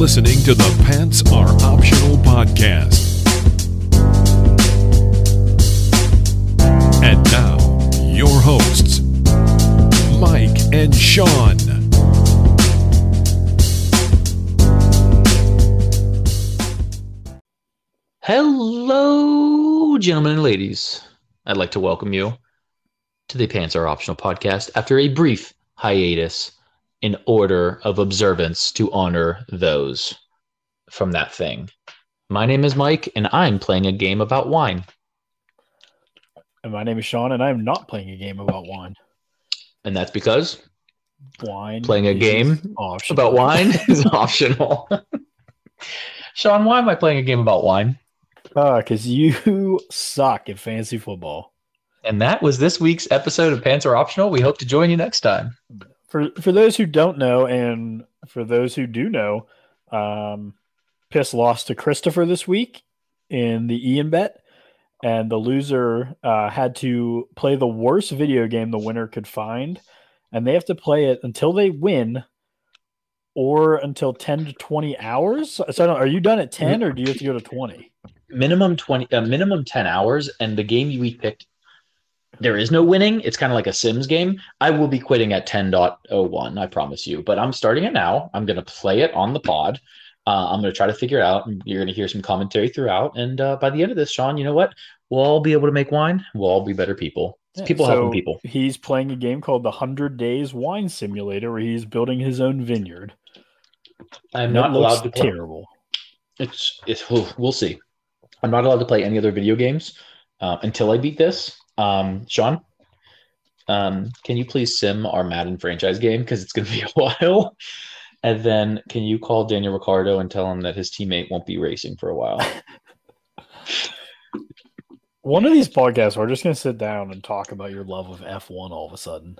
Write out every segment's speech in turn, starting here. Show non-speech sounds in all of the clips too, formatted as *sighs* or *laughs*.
listening to the Pants Are Optional podcast. And now, your hosts, Mike and Sean. Hello, gentlemen and ladies. I'd like to welcome you to the Pants Are Optional podcast after a brief hiatus in order of observance to honor those from that thing. My name is Mike, and I'm playing a game about wine. And my name is Sean, and I'm not playing a game about wine. And that's because Wine. playing a game optional. about wine *laughs* is optional. *laughs* Sean, why am I playing a game about wine? Ah, because you suck at fantasy football. And that was this week's episode of Pants Are Optional. We hope to join you next time. For for those who don't know, and for those who do know, um, Piss lost to Christopher this week in the Ian bet, and the loser uh, had to play the worst video game the winner could find, and they have to play it until they win. Or until ten to twenty hours. So, are you done at ten, or do you have to go to twenty? minimum 20 uh, minimum 10 hours and the game we picked there is no winning. It's kind of like a sims game. I will be quitting at 10.01 i promise you. But i'm starting it now. I'm going to play it on the pod. Uh, i'm going to try to figure it out and you're going to hear some commentary throughout. And uh, by the end of this sean you know what? We'll all be able to make wine. We'll all be better people. It's Yeah, people so helping people. He's playing a game called the Hundred Days Wine Simulator, where he's building his own vineyard. i'm not allowed to play. terrible. it's it's we'll see. I'm not allowed to play any other video games uh, until i beat this um sean um can you please sim our madden franchise game because it's going to be *laughs* a while and then can you call daniel ricciardo and tell him that his teammate won't be racing for a while *laughs* One of these podcasts, we're just going to sit down and talk about your love of F1 all of a sudden.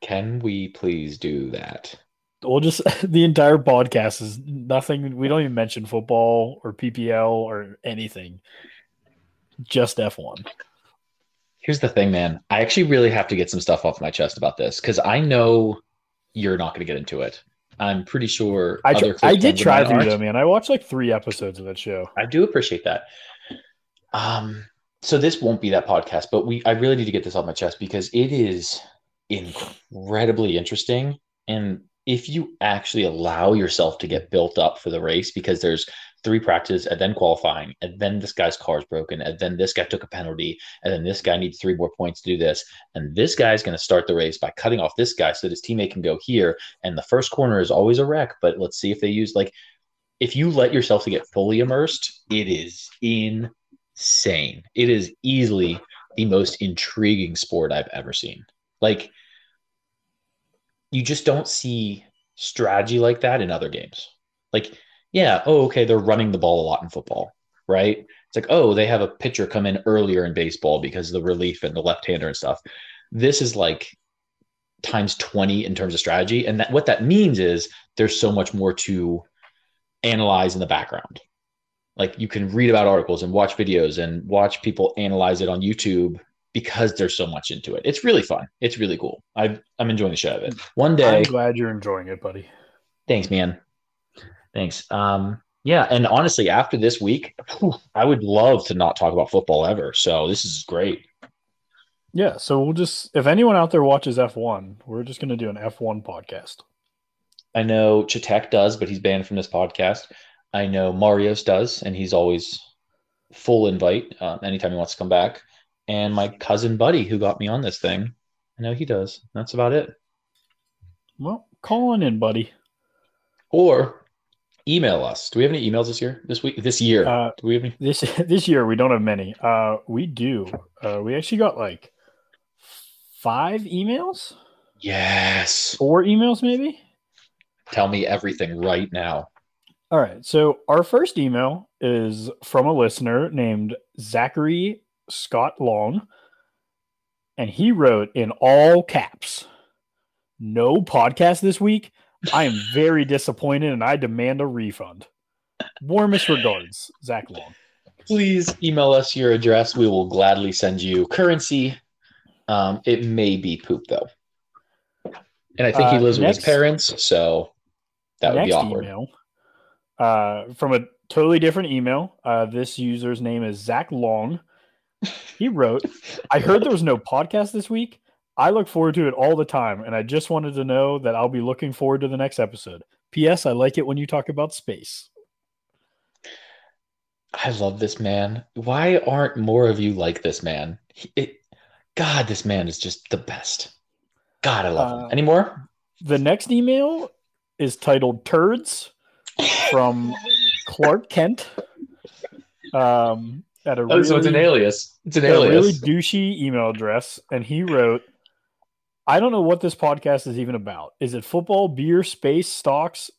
can we please do that We'll just, *laughs* the entire podcast is nothing. We don't even mention football or PPL or anything, just F1. Here's the thing man i actually really have to get some stuff off my chest about this because i know you're not going to get into it i'm pretty sure I, other tr- I did try to, though, man. I watched like three episodes of that show. I do appreciate that. Um, so this won't be that podcast, but we I really need to get this off my chest because it is incredibly interesting. And if you actually allow yourself to get built up for the race, because there's three practices and then qualifying, and then this guy's car is broken, and then this guy took a penalty, and then this guy needs three more points to do this, and this guy's going to start the race by cutting off this guy so that his teammate can go here. And the first corner is always a wreck, but let's see if they use like if you let yourself to get fully immersed, it is insane. It is easily the most intriguing sport I've ever seen. Like you just don't see strategy like that in other games. Like, yeah, oh, okay, they're running the ball a lot in football, right? It's like, oh, they have a pitcher come in earlier in baseball because of the relief and the left-hander and stuff. This is like times 20 in terms of strategy. And that what that means is there's so much more to analyze in the background. Like you can read about articles and watch videos and watch people analyze it on YouTube because there's so much into it. It's really fun. It's really cool. I I'm enjoying the shit of it. One day, I'm glad you're enjoying it, buddy. thanks, man. Thanks. Um, yeah, and honestly, after this week, I would love to not talk about football ever. So this is great. Yeah, so we'll just if anyone out there watches F1, we're just going to do an F1 podcast. I know Chatek does, but he's banned from this podcast. I know Marios does, and he's always full invite uh, anytime he wants to come back. And my cousin Buddy, who got me on this thing, I know he does. That's about it. Well, call on in, buddy. Or email us. Do we have any emails this year? This week? This year? Uh, Do we have any? This *laughs* this year we don't have many. Uh, we do. Uh, we actually got like five emails, Yes. four emails, maybe. Tell me everything right now. All right. So our first email is from a listener named Zachary Scott Long, and he wrote in all caps, "No podcast this week. I am very disappointed, and I demand a refund. Warmest regards, Zach Long." Please email us your address. We will gladly send you currency. Um, it may be poop though. And I think he Uh, lives with his parents, so That would be awkward. email uh, from a totally different email. Uh, this user's name is Zach Long. He wrote, I heard there was no podcast this week. I look forward to it all the time, and I just wanted to know that I'll be looking forward to the next episode. P.S. I like it when you talk about space. I love this man. Why aren't more of you like this man? He- it, God, this man is just the best. God, I love Uh, him. Any more? The next email is titled Turds from *laughs* Clark Kent. Um, at a Oh, so it's an alias. It's an a really alias. douchey email address, and he wrote, "I don't know what this podcast is even about. Is it football, beer, space, stocks?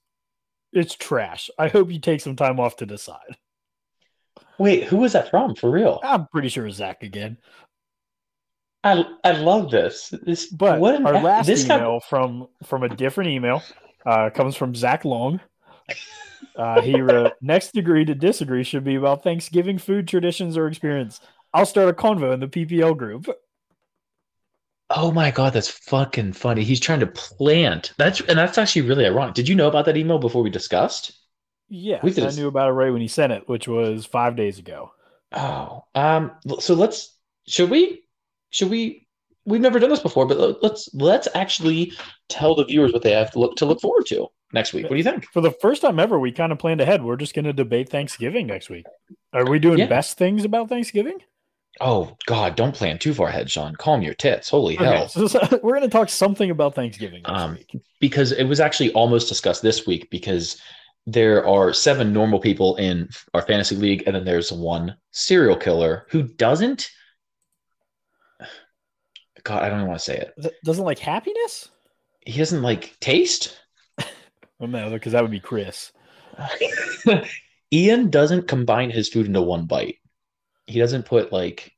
It's trash. I hope you take some time off to decide." Wait, who was that from? For real? I'm pretty sure it's Zach again. I I love this. This But what our last this email from from a different email uh, comes from Zach Long. Uh, he wrote, *laughs* "Next degree to disagree should be about Thanksgiving food traditions or experience. I'll start a convo in the PPL group." Oh my god, that's fucking funny. He's trying to plant. That's and that's actually really ironic. Did you know about that email before we discussed? Yeah, We did I knew about it right when he sent it, which was five days ago. Oh, um. So let's. Should we? Should we? We've never done this before, but let- let's let's actually tell the viewers what they have to look to look forward to next week. What do you think? For the first time ever, we kind of planned ahead. We're just going to debate Thanksgiving next week. Are we doing Yeah. best things about Thanksgiving? Oh God, don't plan too far ahead, Sean. Calm your tits. Holy Okay, hell! so, *laughs* we're going to talk something about Thanksgiving Um, week. because it was actually almost discussed this week because there are seven normal people in our fantasy league, and then there's one serial killer who doesn't. God, I don't even want to say it. Doesn't like happiness? He doesn't like taste. *laughs* Well, no, because that would be Chris. *laughs* Ian doesn't combine his food into one bite. He doesn't put like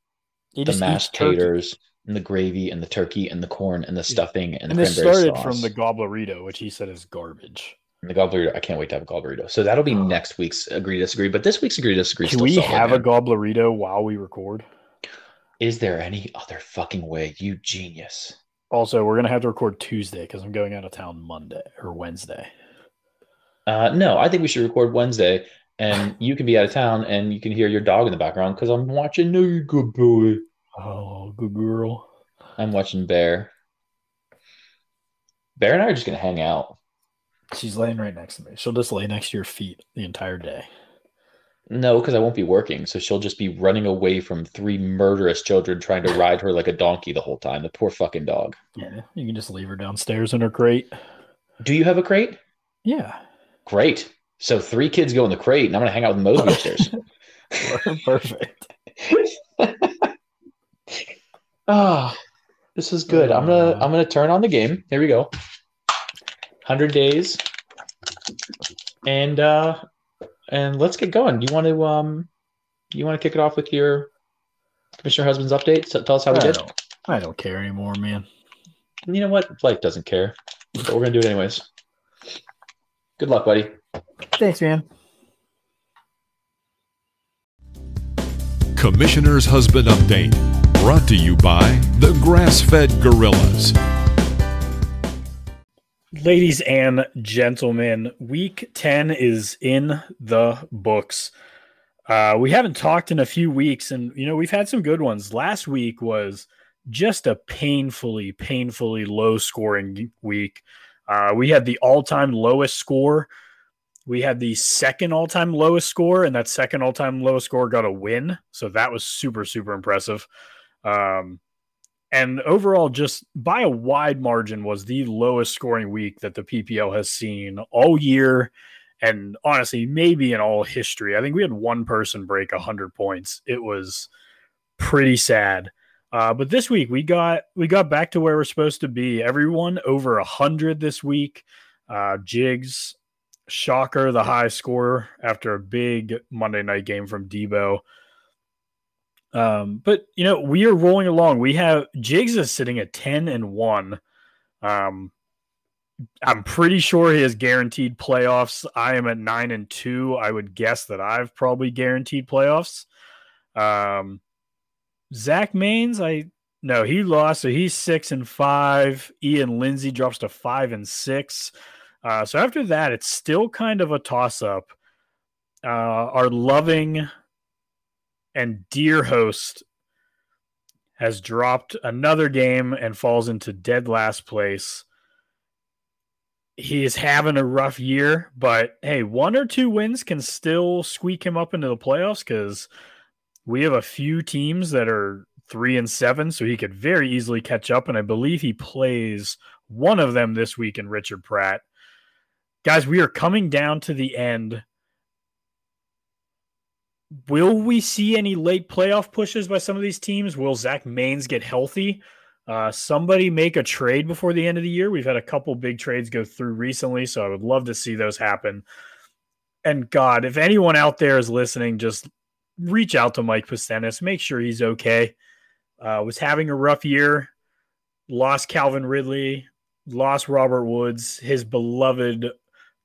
He the mashed turkey. taters and the gravy and the turkey and the corn and the stuffing and, And the this started sauce from the Gobblerito, which he said is garbage. and the gobbler. I can't wait to have a gobblerito. So that'll be Oh. next week's agree disagree. But this week's agree disagree. Can we solid, have man. a Gobblerito while we record? Is there any other fucking way? You genius. Also, we're going to have to record Tuesday because I'm going out of town Monday or Wednesday. Uh, no, I think we should record Wednesday, and you can be out of town, and you can hear your dog in the background because I'm watching. No, you good boy. Oh, good girl. I'm watching Bear. Bear and I are just gonna hang out. She's laying right next to me. She'll just lay next to your feet the entire day. No, because I won't be working, so she'll just be running away from three murderous children trying to ride her like a donkey the whole time. The poor fucking dog. Yeah, you can just leave her downstairs in her crate. Do you have a crate? Yeah, Great. So three kids go in the crate, and I'm gonna hang out with Mosby upstairs. *laughs* perfect. *laughs* Ah, this is good. I'm gonna I'm gonna turn on the game. Here we go. Hundred days, and uh, and let's get going. You want to um, you want to kick it off with your Commissioner Husband's update? So tell us how we I did. don't, I don't care anymore, man. You know what? Blake doesn't care, but we're gonna do it anyways. Good luck, buddy. Thanks, man. Commissioner's Husband Update. Brought to you by the Grass Fed Gorillas. Ladies and gentlemen, week 10 is in the books. Uh, we haven't talked in a few weeks, and you know, we've had some good ones. Last week was just a painfully, painfully low scoring week. Uh, we had the all time lowest score. We had the second all time lowest score, and that second all time lowest score got a win. So that was super, super impressive. Um, and overall, just by a wide margin, was the lowest scoring week that the PPL has seen all year. And honestly, maybe in all history. I think we had one person break 100 points. It was pretty sad. Uh, but this week we got we got back to where we're supposed to be. Everyone over 100 this week. Uh, Jigs, shocker, the high scorer after a big Monday night game from Deebo. Um, but you know, we are rolling along. We have Jigs is sitting at 10 and 1. Um, I'm pretty sure he has guaranteed playoffs. I am at 9 and 2. I would guess that I've probably guaranteed playoffs. Um, Zach Maines, I no, he lost, so he's six and five. Ian Lindsay drops to five and six. Uh, so after that, it's still kind of a toss up. Uh, our loving and dear host has dropped another game and falls into dead last place. He is having a rough year, but hey, one or two wins can still squeak him up into the playoffs because we have a few teams that are three and seven, so he could very easily catch up. And I believe he plays one of them this week in Richard Pratt. Guys, we are coming down to the end Will we see any late playoff pushes by some of these teams? Will Zach Maines get healthy? Uh, somebody make a trade before the end of the year. We've had a couple big trades go through recently, so I would love to see those happen. And God, if anyone out there is listening, just reach out to Mike Pastenis, make sure he's okay. Uh, was having a rough year, lost Calvin Ridley, lost Robert Woods, his beloved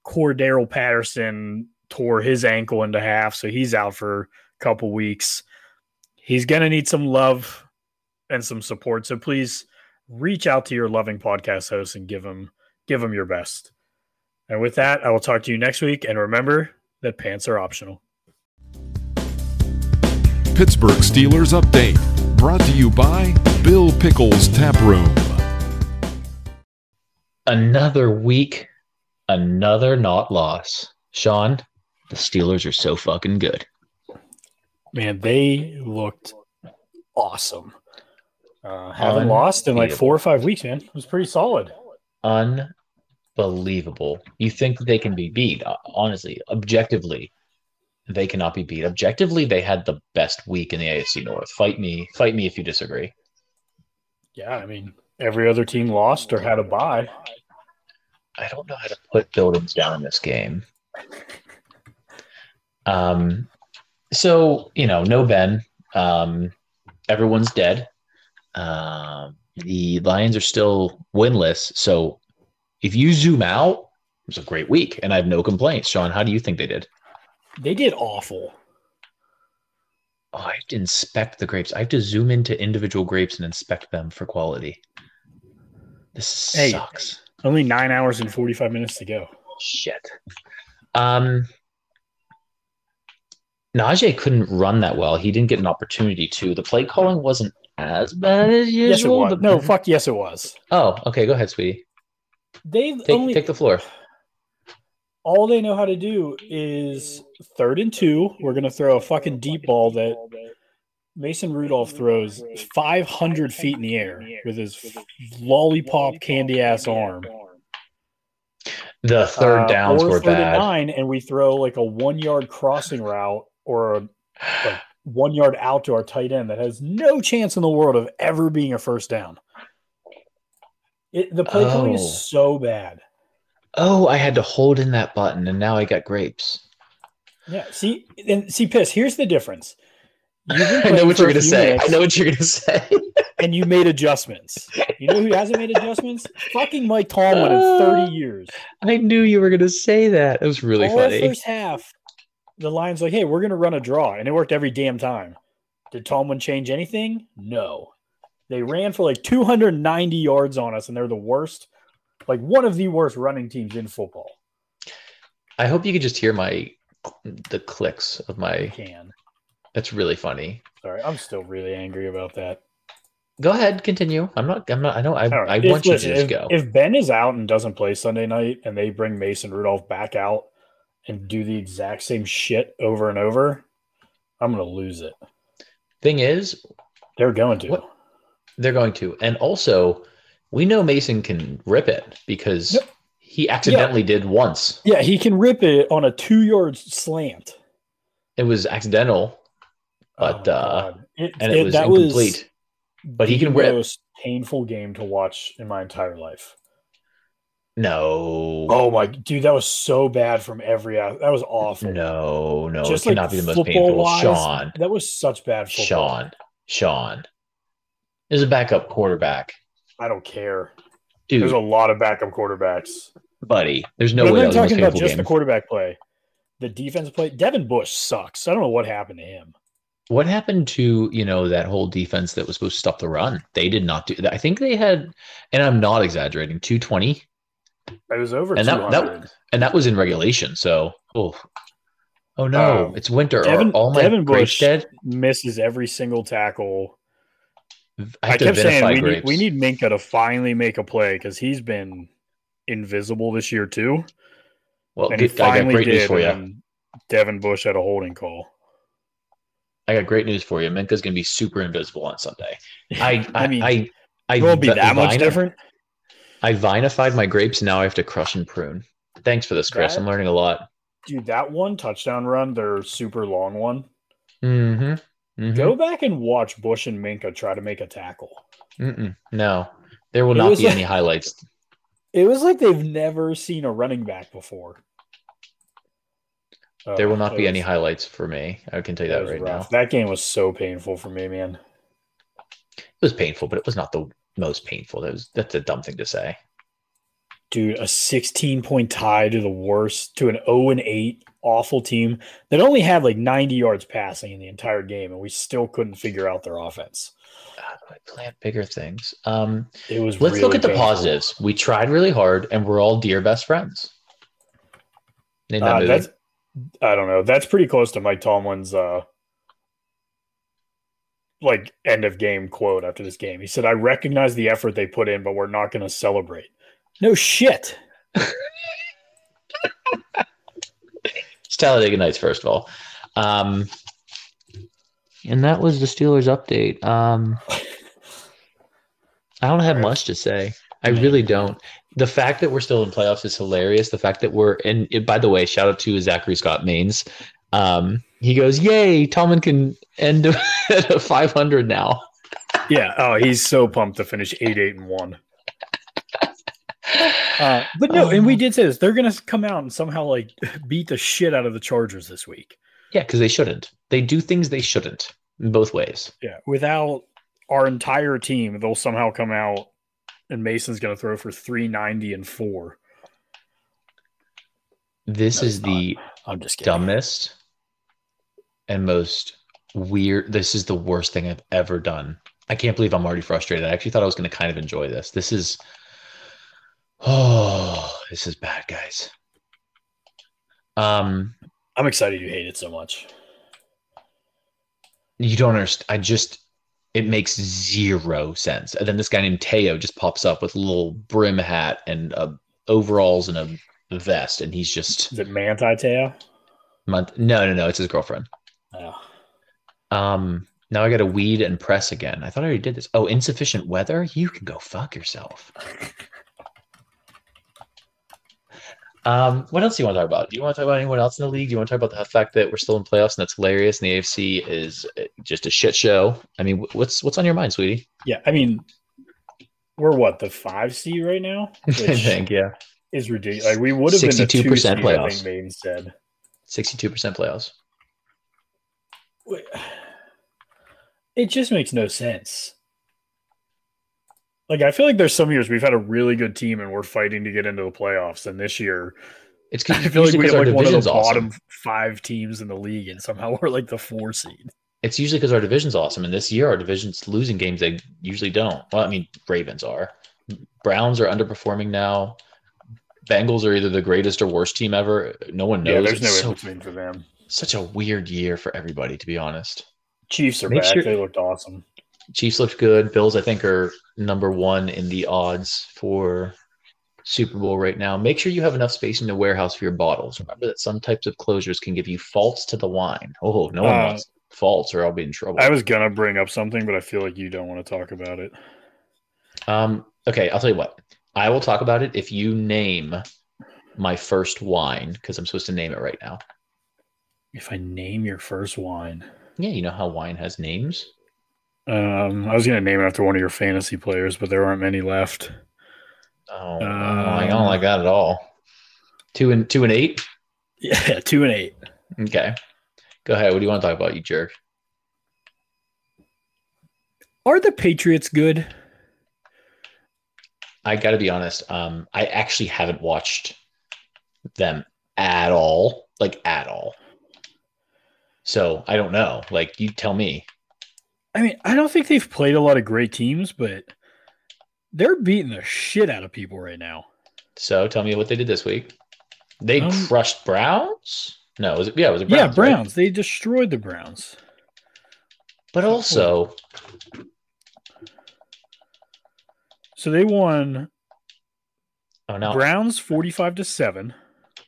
Cordarrelle Patterson tore his ankle into half, so he's out for a couple weeks. He's going to need some love and some support. So please reach out to your loving podcast host and give him give him your best. And with that, I will talk to you next week. And remember that pants are optional. Pittsburgh Steelers update brought to you by Bill Pickles Tap Room. Another week, another not loss. Sean, the Steelers are so fucking good. Man, they looked awesome. Uh, haven't lost in like four or five weeks, man. It was pretty solid. Unbelievable. You think they can be beat? Uh, honestly, objectively, they cannot be beat. Objectively, they had the best week in the AFC North. Fight me, fight me if you disagree. Yeah, I mean, every other team lost or had a bye. I don't know how to put buildings down in this game. Um, so you know, no Ben. Um, everyone's dead. Um, the Lions are still winless. So if you zoom out, it was a great week, and I have no complaints. Sean, how do you think they did? They did awful. Oh, I have to inspect the grapes. I have to zoom into individual grapes and inspect them for quality. This hey, sucks. Only nine hours and forty-five minutes to go. Shit. Um, Najee couldn't run that well. He didn't get an opportunity to. The play calling wasn't as bad as usual. Yes. No, fuck yes, it was. Oh, okay. Go ahead, sweetie. They take, only, take the floor. All they know how to do is third and two. We're gonna throw a fucking deep ball that Mason Rudolph throws 500 feet in the air with his lollipop candy ass arm. The third uh, downs uh, were bad. And nine, and we throw like a one yard crossing route or a, like one yard out to our tight end that has no chance in the world of ever being a first down. It, the play calling is oh. so bad. Oh, I had to hold in that button, and now I got grapes. Yeah, see, and see, piss. Here's the difference. *laughs* I know what you're gonna say. I know what you're gonna say. and you made adjustments. You know who hasn't made adjustments? Fucking Mike Tomlin in uh, 30 years. I knew you were gonna say that. It was really All funny. First half, the Lions like, hey, we're gonna run a draw, and it worked every damn time. Did Tomlin change anything? No. They ran for like 290 yards on us, and they're the worst, like one of the worst running teams in football. I hope you could just hear my the clicks of my. That's really funny. Sorry, I'm still really angry about that. Go ahead, continue. I'm not. I'm not. I know. I, right. I if, want you listen, to just if, go. If Ben is out and doesn't play Sunday night, and they bring Mason Rudolph back out, and do the exact same shit over and over, I'm going to lose it. Thing is, they're going to. What, they're going to. And also, we know Mason can rip it because yep. he accidentally yeah. did once. Yeah, he can rip it on a two yard slant. It was accidental, but oh uh, it, and it, it was incomplete. Was but he can rip. Most painful game to watch in my entire life. No. Oh my dude, that was so bad from every that was awful. No, no, Just it cannot like be the most painful. Wise, Sean. That was such bad football. Sean. Sean. Is a backup quarterback. I don't care. Dude. There's a lot of backup quarterbacks. Buddy, there's no but way. I'm talking about just game. the quarterback play. The defense play. Devin Bush sucks. I don't know what happened to him. What happened to you know that whole defense that was supposed to stop the run? They did not do. I think they had, and I'm not exaggerating. 220 It was over And that- 200. that- and that was in regulation. So, oh, oh no, Um, it's winter. Devin- all my Devin Bush- dead? misses every single tackle. I I, kept saying we need, we need Minkah to finally make a play because he's been invisible this year too, Well, and he good- I got finally great did. for you. Devin Bush had a holding call. I got great news for you. Minkah's going to be super invisible on Sunday. I, *laughs* I, I mean, I, I won't be that much vini- different. I vinified my grapes, now I have to crush and prune. Thanks for this, Chris. That- I'm learning a lot. Dude, that one touchdown run, their super long one. Mm-hmm. Go back and watch Bush and Minka try to make a tackle. Mm-mm. No, there will It not be like- any highlights. It was like they've never seen a running back before. There will not be any highlights for me. I can tell you it that right rough. now. That game was so painful for me, man. It was painful, but it was not the most painful. That was that's a dumb thing to say. Dude, a 16 point tie to the worst, to an 0 and 8 awful team that only had like 90 yards passing in the entire game, and we still couldn't figure out their offense. I plan bigger things? Um, It was let's look really at the positives. We tried really hard, and we're all dear best friends. Name that Uh, movie. I don't know. That's pretty close to Mike Tomlin's uh like end of game quote after this game. He said, "I recognize the effort they put in, but we're not going to celebrate." No shit. It's Talladega Nights, first of all. Um, and that was the Steelers update. Um, I don't have much to say. I really don't. The fact that we're still in playoffs is hilarious. The fact that we're and it- by the way, shout out to Zachary Scott Maines. Um, he goes, "Yay! Tomlin can end *laughs* at a 500 now." Yeah. Oh, he's so pumped to finish eight, eight, and one. Uh, but no, and we did say this. They're going to come out and somehow like *laughs* beat the shit out of the Chargers this week. Yeah, because they shouldn't. They do things they shouldn't in both ways. Yeah. Without our entire team, they'll somehow come out and Mason's going to throw for 390 and four. This No, is the I'm just kidding. dumbest and most weird. This is the worst thing I've ever done. I can't believe I'm already frustrated. I actually thought I was going to kind of enjoy this. This is, oh, this is bad, guys. Um, I'm excited you hate it so much. you don't understand. I just, it makes zero sense. And then this guy named Teo just pops up with a little brim hat and uh, overalls and a vest, and he's just Is it Manti Te'o? month. No, no, no, it's his girlfriend. Oh. Um, now I got to weed and press again. I thought I already did this. Oh, insufficient weather? You can go fuck yourself. *laughs* Um, what else do you want to talk about? Do you want to talk about anyone else in the league? Do you want to talk about the fact that we're still in playoffs and that's hilarious and the AFC is uh, just a shit show? I mean, what's what's on your mind, sweetie? Yeah, I mean, we're what the five seed right now, *laughs* I think, yeah, is ridiculous. Like we would have been the two 62% playoffs. Maine said. sixty-two percent playoffs. Wait, It just makes no sense. Like I feel like there's some years we've had a really good team and we're fighting to get into the playoffs, and this year It's *laughs* I feel like we we 'cause have like one of the division's awesome. bottom five teams in the league, and somehow *laughs* we're like the four seed. It's usually because our division's awesome, and this year our division's losing games they usually don't. Well, I mean, Ravens are. Browns are underperforming now. Bengals are either the greatest or worst team ever. No one knows. Yeah, there's no It's in so- between for them. such a weird year for everybody, to be honest. Chiefs are Make back. sure- They looked awesome. Chiefs looked good. Bills, I think, are number one in the odds for Super Bowl right now. Make sure you have enough space in the warehouse for your bottles. Remember that some types of closures can give you faults to the wine. Oh, no one Uh, wants faults, or I'll be in trouble. I was gonna bring up something, but I feel like you don't want to talk about it. Um, okay, I'll tell you what. I will talk about it if you name my first wine because I'm supposed to name it right now. If I name your first wine, Yeah, you know how wine has names. Um, I was gonna name it after one of your fantasy players, but there aren't many left. Oh, I don't like- I don't like that at all. Two and two and eight. Yeah, *laughs* two and eight. Okay, go ahead. What do you want to talk about, you jerk? Are the Patriots good? I got to be honest. Um, I actually haven't watched them at all, like at all. So I don't know. Like, you tell me. I mean, I don't think they've played a lot of great teams, but they're beating the shit out of people right now. So tell me what they did this week. They Um, crushed Browns. No, was it? Yeah, was it Browns? yeah, right? Browns. They destroyed the Browns. But also, So they won oh no, Browns 45 to 7.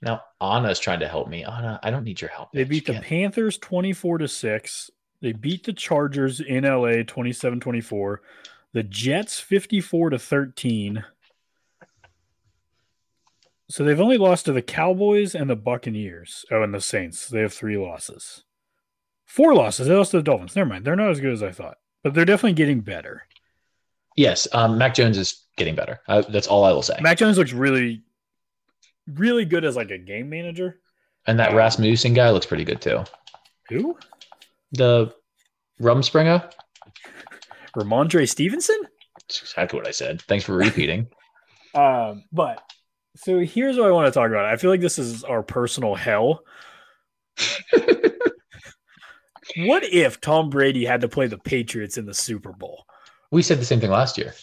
now Anna's trying to help me. Anna, I don't need your help. They beat the Panthers 24 to 6. They beat the Chargers in LA 27 24. The Jets 54 to 13. So they've only lost to the Cowboys and the Buccaneers. Oh, and the Saints. They have three losses. Four losses. They lost to the Dolphins. Never mind. They're not as good as I thought, but they're definitely getting better. Yes, um, Mac Jones is getting better. That's all I will say. Mac Jones looks really, really good as like a game manager. and that Rasmussen guy looks pretty good too. Who? The Rumspringer. Rhamondre Stevenson? That's exactly what I said. Thanks for repeating. *laughs* Um, but so here's what I want to talk about. I feel like this is our personal hell. *laughs* what if Tom Brady had to play the Patriots in the Super Bowl? we said the same thing last year,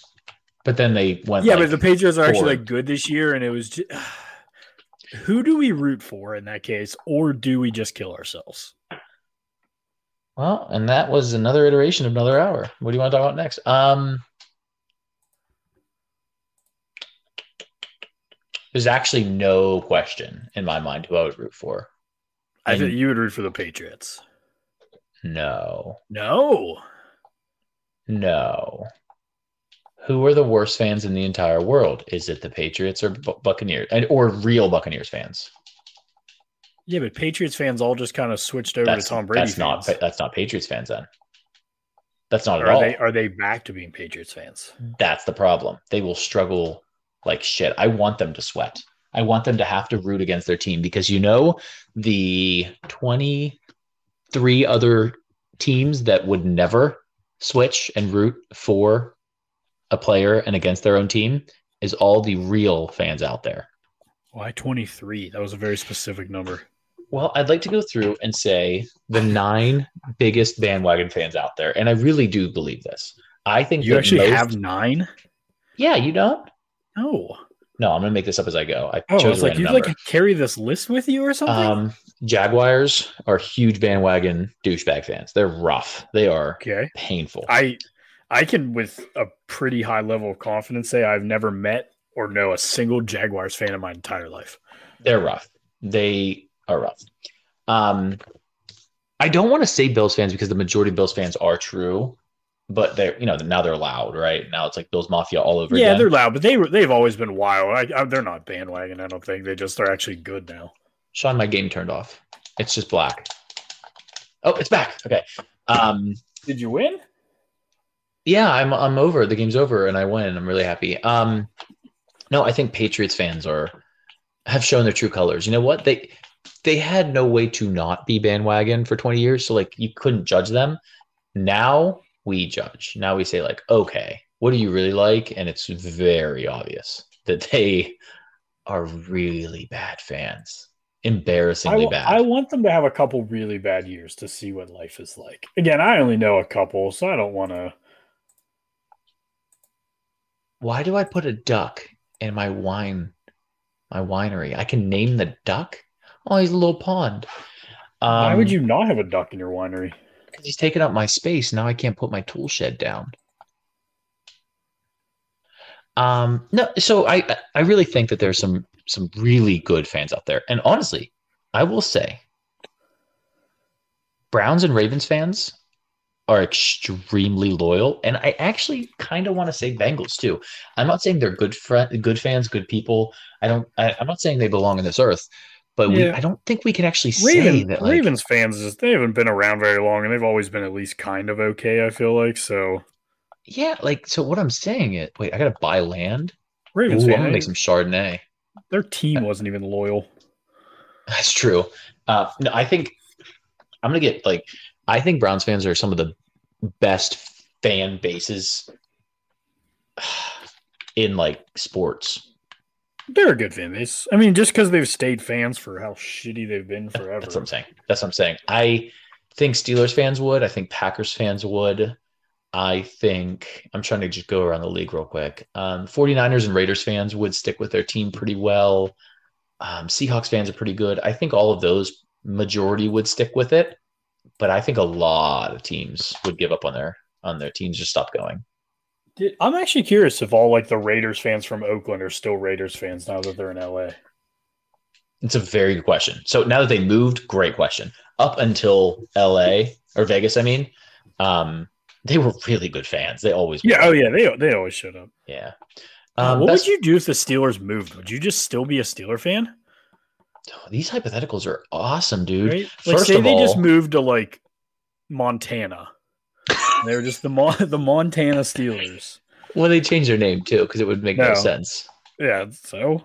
but then they went. Yeah, like, but the Patriots are actually like good this year, and it was just, *sighs* who do we root for in that case, or do we just kill ourselves? Well, and that was another iteration of another hour. What do you want to talk about next? Um, there's actually no question in my mind who I would root for. I And- think you would root for the Patriots. No, No, no. Who are the worst fans in the entire world? Is it the Patriots or Buccaneers, and or real Buccaneers fans? Yeah, but Patriots fans all just kind of switched over That's to Tom Brady that's not that's not Patriots fans then. That's not at Are all. they are they back to being Patriots fans? That's the problem. They will struggle like shit. I want them to sweat. I want them to have to root against their team because you know the 23 other teams that would never switch and root for a player and against their own team is all the real fans out there. Why 23? That was a very specific number. Well, I'd like to go through and say the nine biggest bandwagon fans out there, and I really do believe this. I think You actually most- have nine? yeah, you don't. No. No, I'm gonna make this up as I go. I Oh, chose it's like you like carry this list with you or something? Um, Jaguars are huge bandwagon douchebag fans. They're rough. They are okay. painful. I I can with a pretty high level of confidence say I've never met or know a single Jaguars fan in my entire life. They're rough. They are rough. Um, I don't want to say Bills fans because the majority of Bills fans are true, but they're you know now they're loud, right? Now it's like Bills Mafia all over. yeah, again. they're loud, but they they've always been wild. I, I, they're not bandwagon. I don't think they just are actually good now. Sean, my game turned off. It's just black. Oh, it's back. Okay. Um, Did you win? yeah, I'm I'm over. The game's over, and I win. I'm really happy. Um, no, I think Patriots fans are have shown their true colors. You know what? They they had no way to not be bandwagon for 20 years, so like you couldn't judge them. Now we judge. Now we say like, okay, what do you really like? And it's very obvious that they are really bad fans, embarrassingly bad. I want them to have a couple really bad years to see what life is like. Again, I only know a couple, so I don't want to. Why do I put a duck in my wine, my winery? I can name the duck. Oh, he's a little pond. Um, Why would you not have a duck in your winery? Because he's taking up my space. Now I can't put my tool shed down. Um, no, so I I really think that there's some some really good fans out there, and honestly, I will say, Browns and Ravens fans are extremely loyal, and I actually kind of want to say Bengals too. I'm not saying they're good friend, good fans, good people. I don't. I, I'm not saying they belong on this earth, but we, Yeah. I don't think we can actually say Raven, that. Like, Ravens fans, is- they haven't been around very long, and they've always been at least kind of okay. I feel like so. Yeah, like so. What I'm saying is, wait, I gotta buy land. Ravens Ooh, I'm gonna make some Chardonnay. their team wasn't even loyal. *laughs* That's true. Uh, no, I think I'm gonna get like I think Browns fans are some of the best fan bases *sighs* in like sports. They're a good fan base. I mean, just because they've stayed fans for how shitty they've been forever. That's what I'm saying. That's what I'm saying. I think Steelers fans would. I think Packers fans would. I think I'm trying to just go around the league real quick. Um, 49ers and Raiders fans would stick with their team pretty well. Um, Seahawks fans are pretty good. I think all of those majority would stick with it, but I think a lot of teams would give up on their on their teams, just stop going. I'm actually curious if all like the Raiders fans from Oakland are still Raiders fans now that they're in LA. It's a very good question. So now that they moved, great question. Up until LA or Vegas, I mean, um, they were really good fans. They always Yeah, were. oh yeah, they they always showed up. yeah. Uh, Um, what best- would you do if the Steelers moved? Would you just still be a Steeler fan? These hypotheticals are awesome, dude. Right? Like First say they all, just moved to like Montana. They were just the Mon- the Montana Steelers. well, they changed their name too because it would make no. No. sense. Yeah, so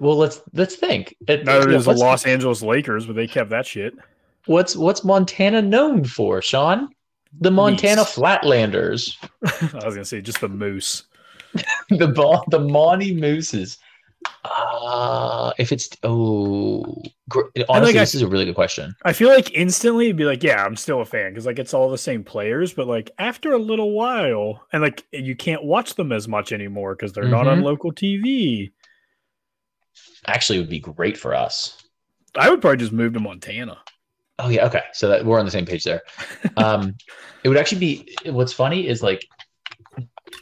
Well, let's let's think. It- neither yeah, is the Los Angeles Lakers, but they kept that shit. what's what's Montana known for, Sean? The Montana. Flatlanders, *laughs* I was gonna say just the Moose. *laughs* the Mon- the Monty Mooses. Uh, if it's oh, gr- honestly, I- this is a really good question. I feel like instantly it'd be like, yeah, I'm still a fan because like it's all the same players, but like after a little while, and like you can't watch them as much anymore because they're not on Mhm. local TV. Actually, it would be great for us. I would probably just move to Montana. Oh yeah, okay. So that we're on the same page there. *laughs* Um, it would actually be. What's funny is like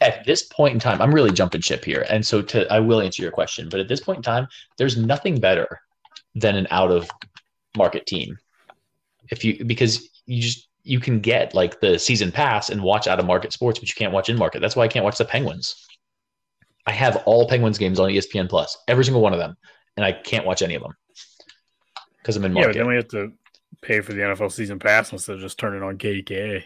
at this point in time, I'm really jumping ship here, and so to I will answer your question, but at this point in time, there's nothing better than an out of market team. If you because you just you can get like the season pass and watch out of market sports, but you can't watch in market. That's why I can't watch the Penguins. I have all Penguins games on ESPN Plus, every single one of them, and I can't watch any of them because I'm in market. Yeah, but then we have to pay for the NFL season pass instead of just turning on KDKA.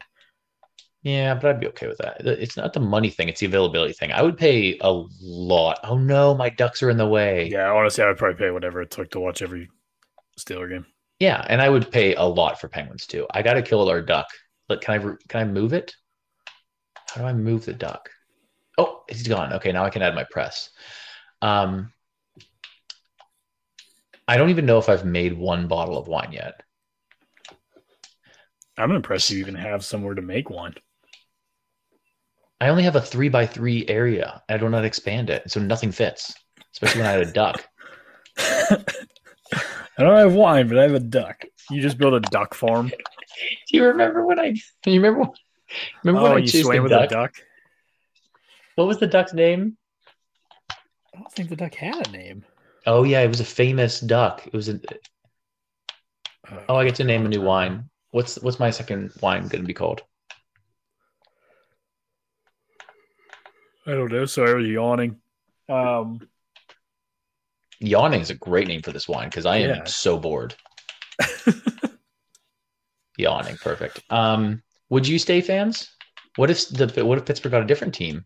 Yeah, but I'd be okay with that. It's not the money thing; it's the availability thing. I would pay a lot. Oh no, my ducks are in the way. Yeah, honestly, I would probably pay whatever it took to watch every Steeler game. Yeah, and I would pay a lot for penguins too. I got to kill our duck. Look, can I can I move it? How do I move the duck? Oh, it's gone. Okay, now I can add my press. Um, I don't even know if I've made one bottle of wine yet. I'm impressed you even have somewhere to make one. I only have a three by three area. I don't know how to expand it, so nothing fits. Especially when I had a duck. *laughs* I don't have wine, but I have a duck. You just build a duck farm. Do you remember when I? Do you remember? When, remember when oh, I you swam with duck? a duck? What was the duck's name? I don't think the duck had a name. Oh yeah, it was a famous duck. It was a. Oh, oh I get to name a new wine. What's what's my second wine going to be called? I don't know. Sorry, I was yawning. Um, Yawning is a great name for this wine because I am Yeah. so bored. *laughs* Yawning, perfect. Um, would you stay fans? What if the what if Pittsburgh got a different team?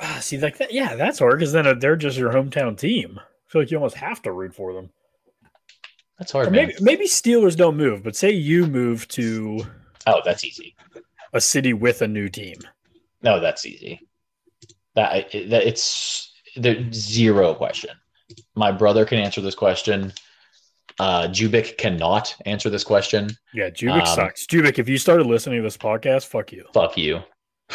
ah, see, like that. Yeah, that's hard because then they're just your hometown team. I feel like you almost have to root for them. That's hard, Or man. maybe maybe Steelers don't move, but say you move to Oh, that's easy. a city with a new team. No, that's easy. That, that it's there's zero question. My brother can answer this question. Uh, Jubik cannot answer this question. Yeah, Jubik Um, sucks. Jubik, if you started listening to this podcast, fuck you. Fuck you. *laughs*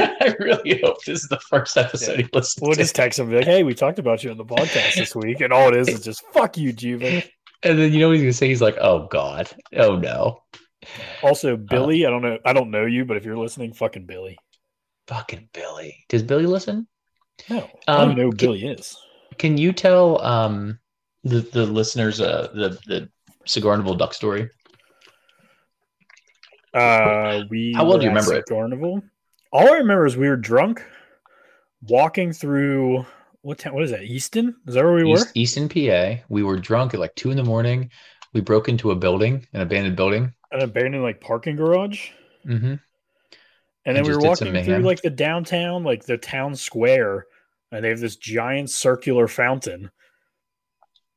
I really hope this is the first episode he listens We'll to. just text him and be like, hey, we talked about you on the podcast this week. And all it is is just fuck you, Jubik. And then you know what he's gonna say? He's like, "Oh God, oh no, Also, Billy, I don't know I don't know you, but if you're listening, fucking Billy. fucking Billy." Does Billy listen? No. I don't Um, know who can- Billy is. Can you tell um the the listeners uh the the Cigar Duck story? Uh we How well do you remember it? Carnival. All I remember is we were drunk walking through what town what is that? Easton? Is that where we were? Easton, PA. We were drunk at like two in the morning. We broke into a building, an abandoned building. An abandoned like parking garage. Mm-hmm. And And then we were walking through like the downtown, like the town square, and they have this giant circular fountain.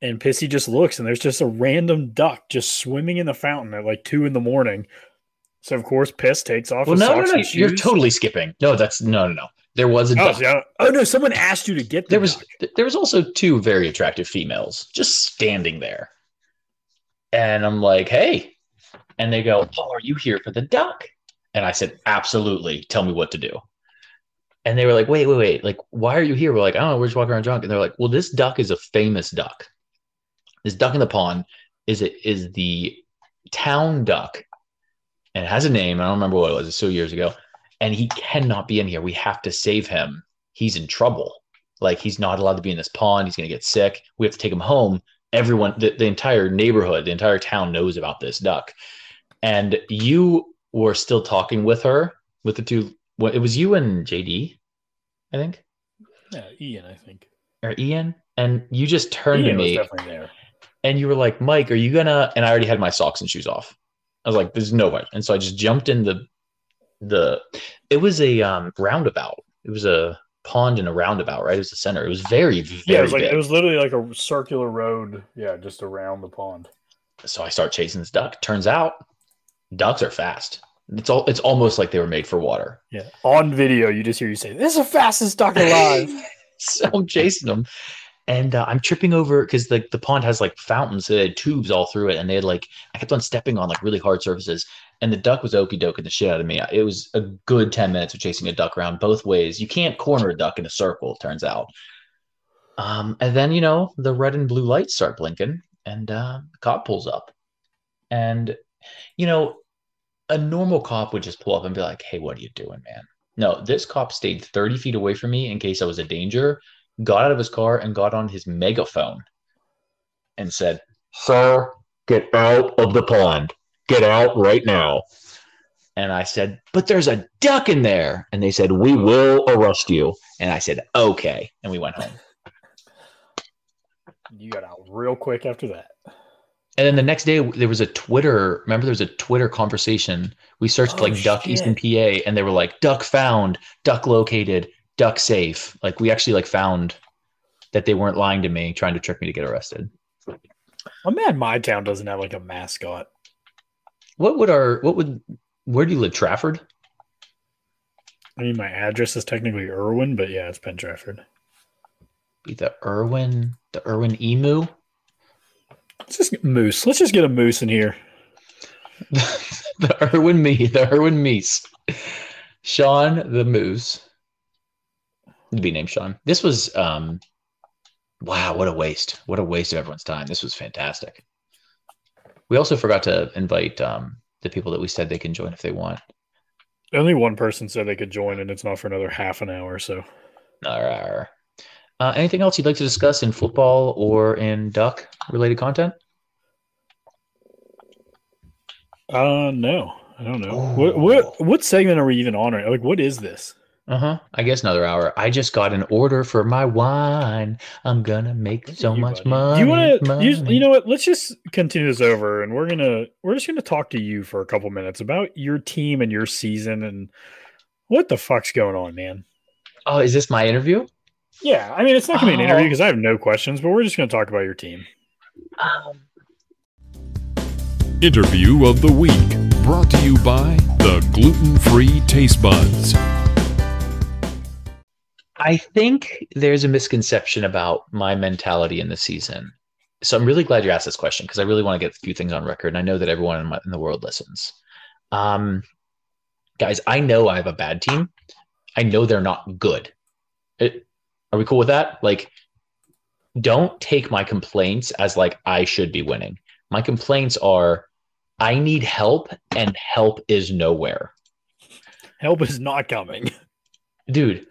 And Pissy just looks, and there's just a random duck just swimming in the fountain at like two in the morning. So of course, Piss takes off. Well, no, no, socks no. You're totally skipping. No, that's no, no, no. There was a Oh, duck. see, oh no! Someone asked you to get the There was duck. there was also two very attractive females just standing there. And I'm like, hey. And they go, oh, are you here for the duck? And I said, absolutely. Tell me what to do. And they were like, wait, wait, wait. Like, why are you here? We're like, I don't know. We're just walking around drunk. And they're like, well, this duck is a famous duck. This duck in the pond is it is the town duck. And it has a name. I don't remember what it was. It's so years ago. And he cannot be in here. We have to save him. He's in trouble. Like he's not allowed to be in this pond. He's going to get sick. We have to take him home. Everyone, the, the entire neighborhood, the entire town knows about this duck. And you were still talking with her, with the two. What it was you and JD, I think. Yeah, Ian, I think. Or Ian. And you just turned Ian to me and you were like, Mike, are you gonna? And I already had my socks and shoes off. I was like, there's no way. And so I just jumped in the the. It was a um, roundabout. It was a pond in a roundabout, right? It was the center. It was very, very Yeah, it was like big. it was literally like a circular road. Yeah, just around the pond. so I start chasing this duck. Turns out, ducks are fast. It's all. It's almost like they were made for water. Yeah, on video, you just hear you say, "This is the fastest duck alive." *laughs* so I'm chasing them, and uh, I'm tripping over because the the pond has like fountains. It had tubes all through it, and they had like I kept on stepping on like really hard surfaces, and the duck was okey doking the shit out of me. It was a good ten minutes of chasing a duck around both ways. You can't corner a duck in a circle. It turns out. Um, and then you know the red and blue lights start blinking, and uh, the cop pulls up, and you know a normal cop would just pull up and be like, "Hey, what are you doing, man?" No, this cop stayed 30 feet away from me in case I was a danger, got out of his car and got on his megaphone and said, Sir, get out of the pond. Get out right now. And I said, But there's a duck in there. And they said, We will arrest you. And I said, Okay. And we went home. you got out real quick after that. And then the next day, there was a Twitter. Remember, there was a Twitter conversation. We searched Oh, like duck shit. Eastern PA, and they were like duck found, duck located, duck safe. Like we actually like found that they weren't lying to me, trying to trick me to get arrested. I'm mad my town doesn't have like a mascot. What would our what would where do you live? Trafford? I mean, my address is technically Irwin, but yeah, it's Penn Trafford. Be the Irwin, the Irwin Emu, Let's just get moose. Let's just get a moose in here. *laughs* the Irwin me, the Irwin Meese, Sean the Moose. To be named Sean. This was um, wow, what a waste! What a waste of everyone's time. This was fantastic. We also forgot to invite um the people that we said they can join if they want. Only one person said they could join, and it's not for another half an hour. So. Uh, anything else you'd like to discuss in football or in duck related content? Uh, no, I don't know. What what what segment are we even on? Right? Like, what is this? Uh huh. I guess another hour. I just got an order for my wine. I'm gonna make so you, much buddy. money. Do you want to? You, you know what? Let's just continue this over, and we're gonna we're just gonna talk to you for a couple minutes about your team and your season and what the fuck's going on, man. Oh, is this my interview? Yeah, I mean, it's not gonna be an interview Oh. because I have no questions, but we're just gonna talk about your team. Um, Interview of the week brought to you by the Gluten Free Taste Buds. I think there's a misconception about my mentality in the season. So I'm really glad you asked this question because I really want to get a few things on record, and I know that everyone in, my, in the world listens. Um, guys, I know I have a bad team. I know they're not good. It- are we cool with that? Like, don't take my complaints as like I should be winning. My complaints are I need help, and help is nowhere Help is not coming. dude,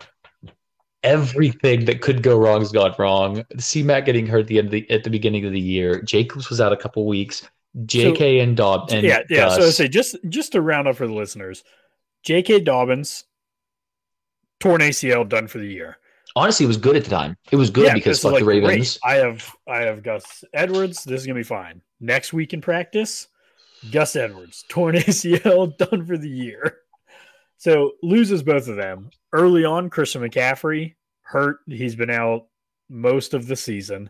everything that could go wrong has gone wrong. C Mac getting hurt at the end of the, at the beginning of the year. Jacobs was out a couple weeks. JK and Dob and yeah, yeah. So I say just just to round up for the listeners, J.K. Dobbins torn ACL done for the year. honestly, it was good at the time. It was good Yeah, because fuck like, the great. Ravens. I have I have Gus Edwards. This is gonna be fine. Next week in practice, Gus Edwards torn *laughs* ACL done for the year. So loses both of them early on. Christian McCaffrey hurt. He's been out most of the season.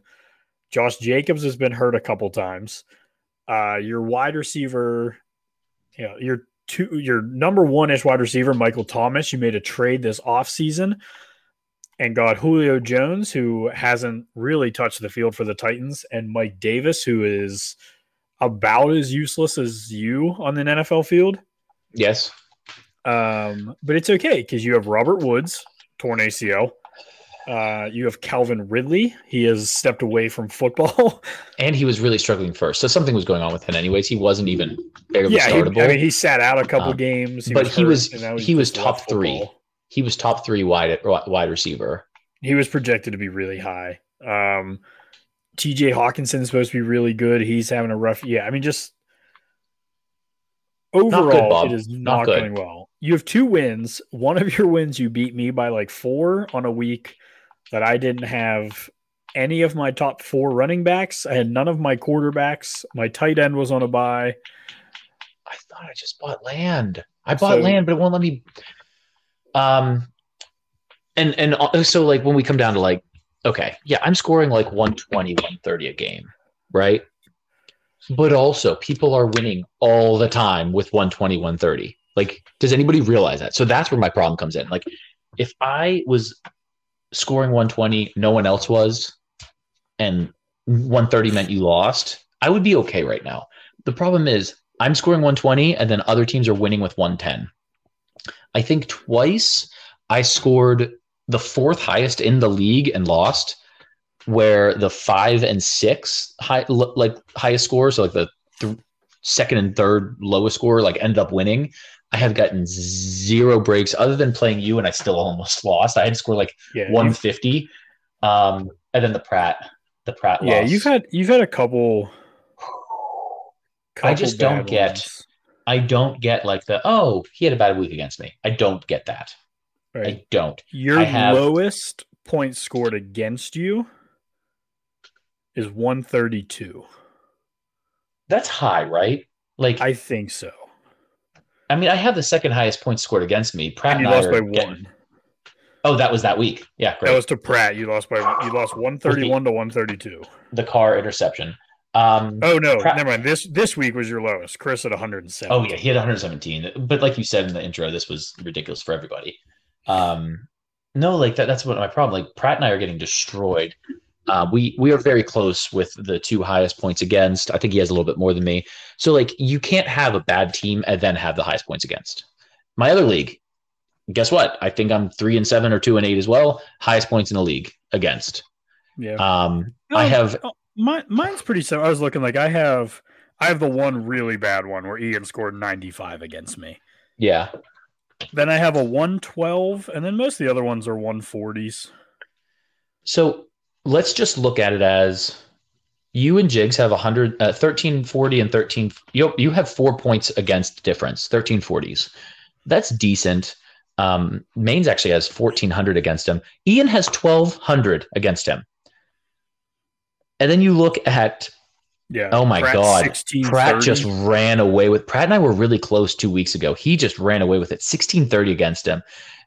Josh Jacobs has been hurt a couple times. Uh, your wide receiver, you know, your two, your number one ish wide receiver, Michael Thomas. You made a trade this offseason and got Julio Jones, who hasn't really touched the field for the Titans, and Mike Davis, who is about as useless as you on an NFL field. Yes. Um, but it's okay because you have Robert Woods, torn ACL. Uh, you have Calvin Ridley. He has stepped away from football. *laughs* And he was really struggling first. So something was going on with him anyways. He wasn't even barely yeah, he, startable. I mean, he sat out a couple Um, games, but he hurt, was- and now he's he was top three. football. he was top three wide wide receiver. He was projected to be really high. Um, TJ Hockenson is supposed to be really good. He's having a rough. Yeah, I mean, just overall, Bob. it is Not not, going well. You have two wins. One of your wins, you beat me by like four on a week that I didn't have any of my top four running backs. I had none of my quarterbacks. My tight end was on a buy. I thought I just bought land. I bought So- land, but it won't let me. Um, and and uh, so like when we come down to like, okay, yeah, I'm scoring like 120, 130 a game, right? But also, people are winning all the time with 120, 130. Like, does anybody realize that? So that's where my problem comes in. Like, if I was scoring 120, no one else was, and 130 meant you lost, I would be okay right now. The problem is I'm scoring 120 and then other teams are winning with 110. I think twice I scored the fourth highest in the league and lost, where the five and six high like highest scores, so like the th- second and third lowest score, like ended up winning. I have gotten zero breaks other than playing you, and I still almost *laughs* lost. I had to score like Yeah, 150, um, and then the Pratt, the Pratt. yeah, loss. you've had you've had a couple. I just couple don't bad get- I don't get like the oh he had a bad week against me. I don't get that. right? I don't. Your I have- lowest points scored against you is 132. That's high, right? Like I think so. Mean, I have the second highest points scored against me. Pratt And and, you I lost by getting- one. Oh, that was that week. Yeah, great. That was to Pratt. You lost by you lost 131 to 132. the car interception. Um, Oh no, Pratt- never mind. This this week was your lowest. Chris at 107. Oh yeah, he had 117. But like you said in the intro, this was ridiculous for everybody. Um, no, like that, that's what my problem. Like Pratt and I are getting destroyed. Uh, we we are very close with the two highest points against. I think he has a little bit more than me. So like you can't have a bad team and then have the highest points against. My other league, guess what? I think I'm three and seven or two and eight as well. Highest points in the league against. yeah. Um, I Oh, have oh, mine, mine's pretty simple. I was looking like I have I have the one really bad one where Ian scored 95 against me. yeah. Then I have a 112, and then most of the other ones are 140s. So let's just look at it as you and Jigs have 100, uh, 1340 and 13. You, you have four points against difference, 1340s. That's decent. Um, Mainz actually has 1400 against him. Ian has 1200 against him. And then you look at, Yeah. oh my Pratt God, 16, Pratt just ran away with Pratt and I were really close two weeks ago. He just ran away with it, 1630 against him.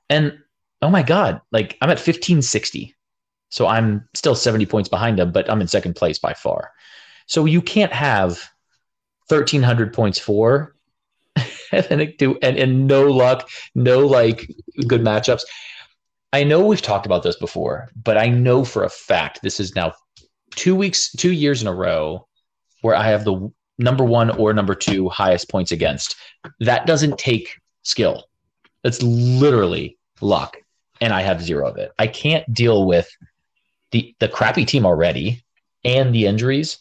And oh my God, like I'm at 1560. So I'm still 70 points behind them, but I'm in second place by far. So you can't have 1300 points for *laughs* and do and, and no luck, no like good matchups. I know we've talked about this before, but I know for a fact this is now two weeks, two years in a row where I have the number one or number two highest points against. That doesn't take skill. That's literally luck. And I have zero of it. I can't deal with the the crappy team already and the injuries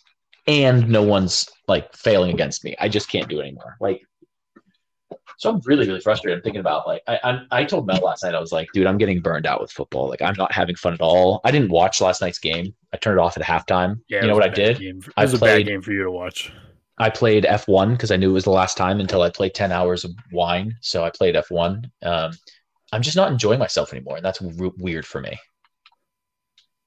and no one's like failing against me. I just can't do it anymore. Like so I'm really, really frustrated. I'm thinking about like I, I I told Mel last night, I was like, dude, I'm getting burned out with football. Like I'm not having fun at all. I didn't watch last night's game. I turned it off at halftime. Yeah, you know what I did? for- It I was a bad game for you to watch. I played F1 because I knew it was the last time until I played 10 hours of wine. So I played F1. Um, I'm just not enjoying myself anymore. And that's w- weird for me.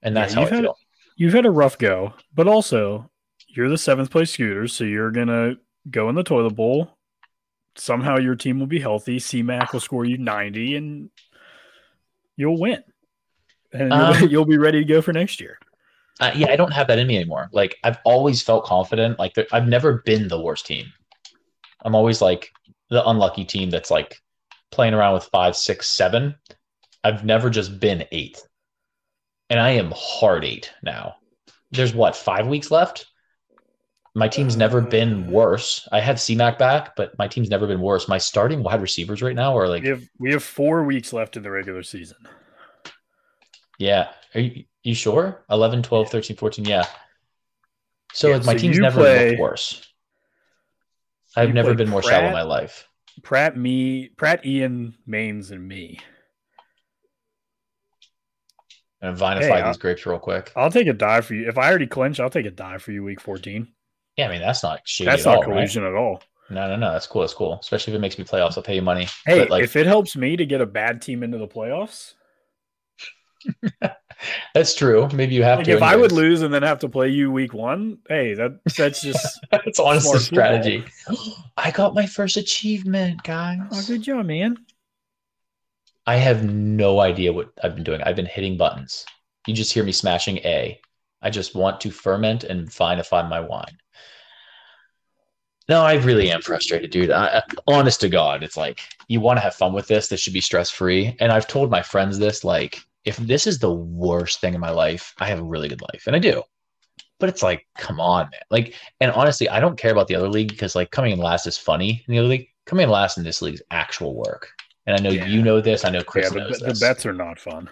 And that's Yeah, how I you've had- feel. You've had a rough go, but also you're the seventh place scooters, so you're gonna go in the toilet bowl. Somehow your team will be healthy. CMAC will score you 90 and you'll win. And you'll, Um, *laughs* you'll be ready to go for next year. Uh, yeah, I don't have that in me anymore. Like I've always felt confident. Like there, I've never been the worst team. I'm always like the unlucky team that's like playing around with five, six, seven. I've never just been eighth, and I am hard eight now. There's what five weeks left. my team's never uh, been worse. I had CMAC back, but my team's never been worse. My starting wide receivers right now are like, We have we have four weeks left in the regular season. yeah. Are you, you sure? 11, 12, 13, 14. Yeah. So Yeah, my so team's never play- looked worse. I've never been more shallow in my life. Pratt, me, Pratt, Ian, Maines, and me. And vinify Hey, these grapes real quick. I'll take a dive for you. If I already clinch, I'll take a dive for you week 14. Yeah, I mean that's not shady That's at not all, right? collusion at all. No, no, no. That's cool. That's cool. Especially if it makes me playoffs, I'll pay you money. Hey, But, like, if it helps me to get a bad team into the playoffs, *laughs* that's true. Maybe you have like to. if I would lose and then have to play you week one, hey, that that's just *laughs* That's honestly strategy. *gasps* I got my first achievement, guys. oh, good job, man. I have no idea what I've been doing. I've been hitting buttons. You just hear me smashing A. I just want to ferment and vinify my wine. No, I really am frustrated, dude. I- honest to God, it's like you want to have fun with this. This should be stress free. And I've told my friends this like, if this is the worst thing in my life, I have a really good life, and I do. But it's like, come on, man. Like, and honestly, I don't care about the other league because like coming in last is funny in the other league. Coming in last in this league is actual work. And I know Yeah. you know this. I know Chris yeah, the, knows the this. bets are not fun.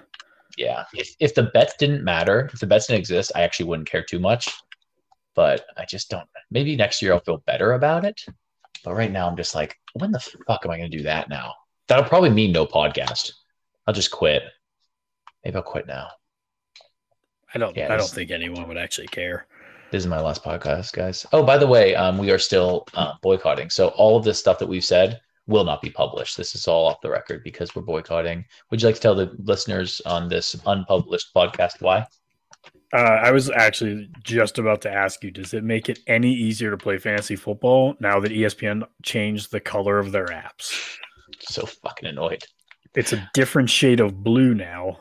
Yeah. If if the bets didn't matter, if the bets didn't exist, I actually wouldn't care too much. But I just don't. Maybe next year I'll feel better about it. But right now I'm just like, when the fuck am I going to do that now? That'll probably mean no podcast. I'll just quit. Maybe I'll quit now. I don't. Yeah, I don't think anyone would actually care. This is my last podcast, guys. Oh, by the way, um, we are still uh, boycotting. So all of this stuff that we've said will not be published. This is all off the record because we're boycotting. Would you like to tell the listeners on this unpublished podcast why? Uh, I was actually just about to ask you: Does it make it any easier to play fantasy football now that ESPN changed the color of their apps? So fucking annoyed. It's a different shade of blue now.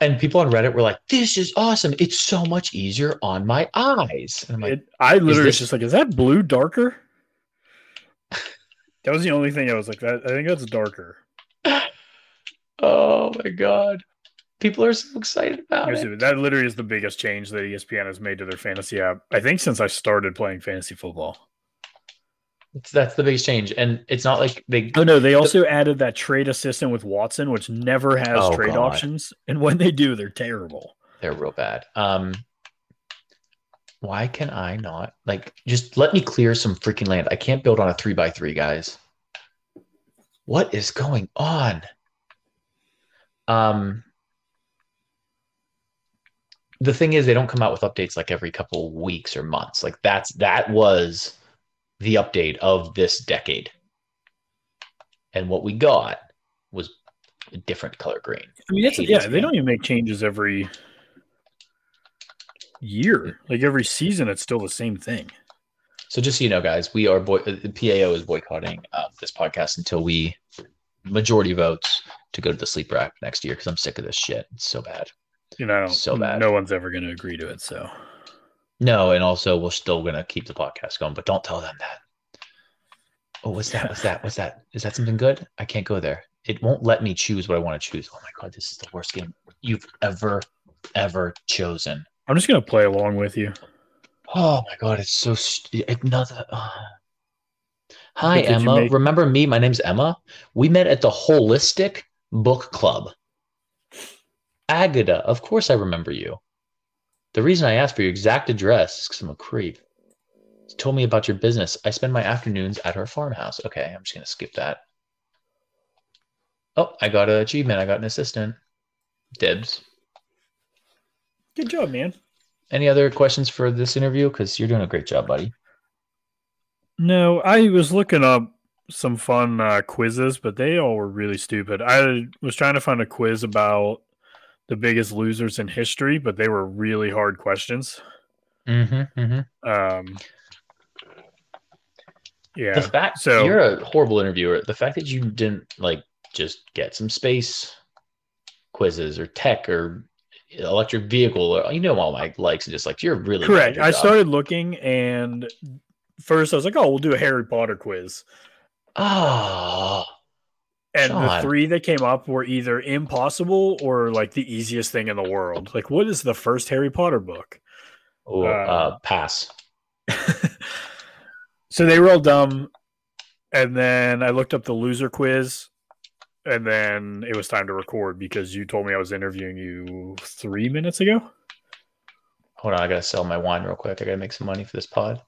And people on Reddit were like, "This is awesome! It's so much easier on my eyes." And I'm like, It, I literally was this- just like, "Is that blue darker?" That was the only thing I was like, "That I think that's darker." *laughs* "Oh my god!" People are so excited about Seriously, it. That literally is the biggest change that ESPN has made to their fantasy app. I think since I started playing fantasy football. It's, that's the biggest change, and it's not like they. Oh no, they also added that trade assistant with Watson, which never has Oh, trade God. options, and when they do, they're terrible. They're real bad. Um, why can I not like just let me clear some freaking land? I can't build on a three by three, guys. What is going on? Um, the thing is, they don't come out with updates like every couple weeks or months. Like that's that was the update of this decade, and what we got was a different color green. I mean, it's, yeah, they don't even make changes every year. Like every season, it's still the same thing. So just so you know, guys, we are boy- uh, the PAO is boycotting uh, this podcast until we majority votes to go to the sleeper app next year because I'm sick of this shit. It's so bad. You know, I don't- So bad. No one's ever going to agree to it. So No, and also we're still gonna keep the podcast going, but don't tell them that. Oh, what's that? What's that? What's that? Is that something good? I can't go there. It won't let me choose what I want to choose. Oh my god, this is the worst game you've ever, ever chosen. I'm just going to play along with you. Oh my god, it's so st- another. uh. Hi But did you Emma. make- Remember me? My name's Emma. We met at the Holistic Book Club. Agata, of course I remember you. The reason I asked for your exact address is because I'm a creep. Told me about your business. I spend my afternoons at her farmhouse. Okay, I'm just gonna skip that. Oh, I got an achievement. I got an assistant. Dibs. Good job, man. Any other questions for this interview? Because you're doing a great job, buddy. No, I was looking up some fun uh, quizzes, but they all were really stupid. I was trying to find a quiz about the biggest losers in history, but they were really hard questions. Mm-hmm. Mm-hmm. Um, The yeah. fact so- you're a horrible interviewer. The fact that you didn't like just get some space quizzes or tech or electric vehicle or you know all my likes and dislikes. You're really Correct. I job. started looking, and first I was like, "Oh, we'll do a Harry Potter quiz." Oh, And the three that came up were either impossible or like the easiest thing in the world. Like, what is the first Harry Potter book? Oh, Uh, uh, pass. *laughs* so they were all dumb, and then I looked up the loser quiz, and then it was time to record because you told me I was interviewing you three minutes ago. Hold on, I gotta sell my wine real quick. I gotta make some money for this pod.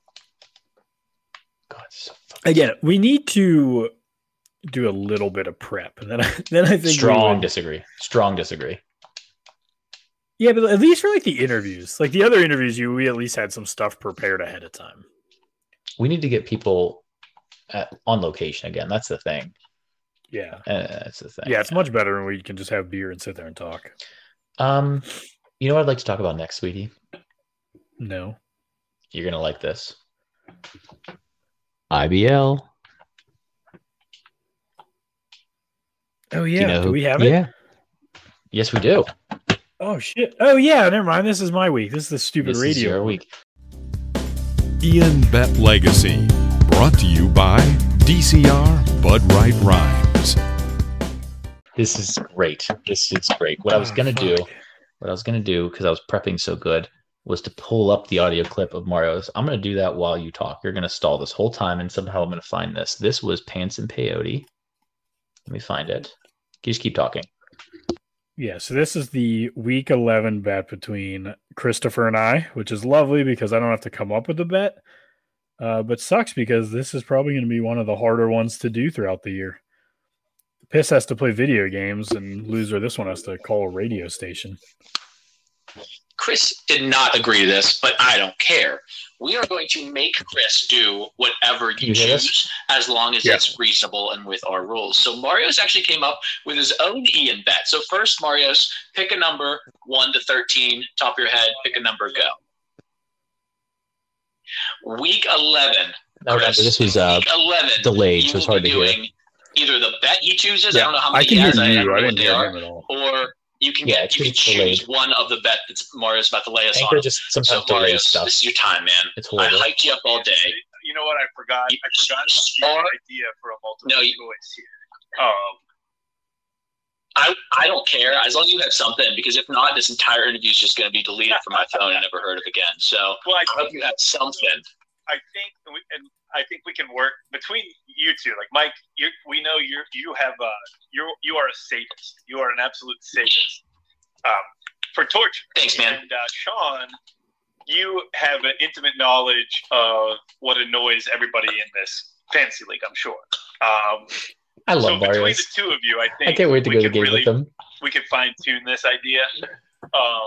God, it's so fucking Again, we need to do a little bit of prep, and *laughs* then I, then I think strong disagree. Strong disagree. Yeah, but at least for like the interviews, like the other interviews, you we at least had some stuff prepared ahead of time. We need to get people at, on location again. That's the thing. Yeah, Uh, that's the thing. yeah, it's much better when we can just have beer and sit there and talk. Um, you know what I'd like to talk about next, sweetie? No, You're gonna like this. IBL. oh Do yeah, you know do who- we have it? Yeah. Yes, we do. Oh shit! Oh yeah, never mind. This is my week. This is the stupid This is radio. your week. Ian Bet Legacy. Brought to you by DCR Bud Wright Rhymes. This is great. This is great. What I was Oh, gonna do, what I was gonna do, because I was prepping so good, was to pull up the audio clip of Mario's. I'm gonna do that while you talk. You're gonna stall this whole time, and somehow I'm gonna find this. This was Pants and Peyote. Let me find it. You just keep talking. Yeah, so this is the week 11 bet between Christopher and I, which is lovely because I don't have to come up with the bet. Uh, but sucks because this is probably going to be one of the harder ones to do throughout the year. Piss has to play video games, and loser this one has to call a radio station. Chris did not agree to this, but I don't care. We are going to make Chris do whatever you, You hear this? choose as long as Yeah. it's reasonable and with our rules. So Mario's actually came up with his own Ian bet. So first, Mario's pick a number 1 to 13, top of your head, pick a number, go. Week 11. Now remember, Chris, this was uh, week 11. delayed, you so it's hard be to hear. Doing Either the bet he chooses, I don't know how I many can he hear has, I, I you. don't I didn't they hear are, him at all. or you can Yeah, get it's you can choose delayed. one of the bet that's Mario's about to lay us Anchor on. just So sometimes Mario, stuff. this is your time, man. It's I horrible. hyped you up all day. You know what? I forgot. I forgot Or- about the idea for a multiple No, you- choice here. Um, I, I don't care as long as you have something because if not, this entire interview is just going to be deleted from my phone and never heard of again. So well, I, I hope you have something. I think, we, and I think we can work between you two. Like Mike, you, we know you you have uh you you are a sadist. You are an absolute sadist. Um, for torture. Thanks, man. And uh, Sean, you have an intimate knowledge of what annoys everybody in this fantasy league. I'm sure. Um, I so love between Mario's. the two of you, I think I can't wait to go to the game really with them. we can fine tune this idea. Um,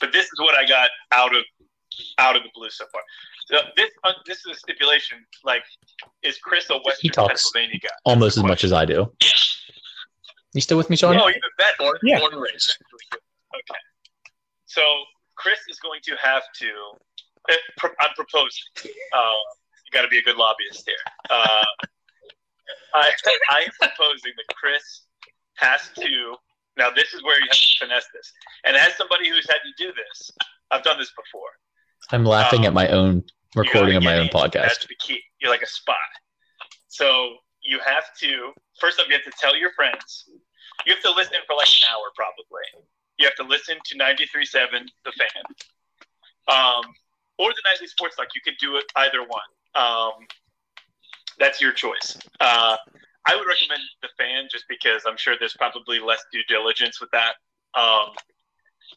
but this is what I got out of out of the blue so far. So this uh, this is a stipulation. Like, is Chris a Western talks Pennsylvania guy? Almost as much as I do. You still with me, Sean? Oh, even better. Born, Yeah. born raised. Okay. So Chris is going to have to. uh, I'm proposing. Uh, you got to be a good lobbyist here. Uh, *laughs* I I am proposing that Chris has to. Now this is where you have to finesse this. And as somebody who's had to do this, I've done this before. I'm laughing Um, at my own recording of my own podcast. That's the key. You're like a spy. So you have to first off, you have to tell your friends. You have to listen for like an hour, probably. You have to listen to 93.7 The Fan, um, or the Nightly Sports Talk. You could do it either one. Um, that's your choice. Uh, I would recommend The Fan just because I'm sure there's probably less due diligence with that. Um,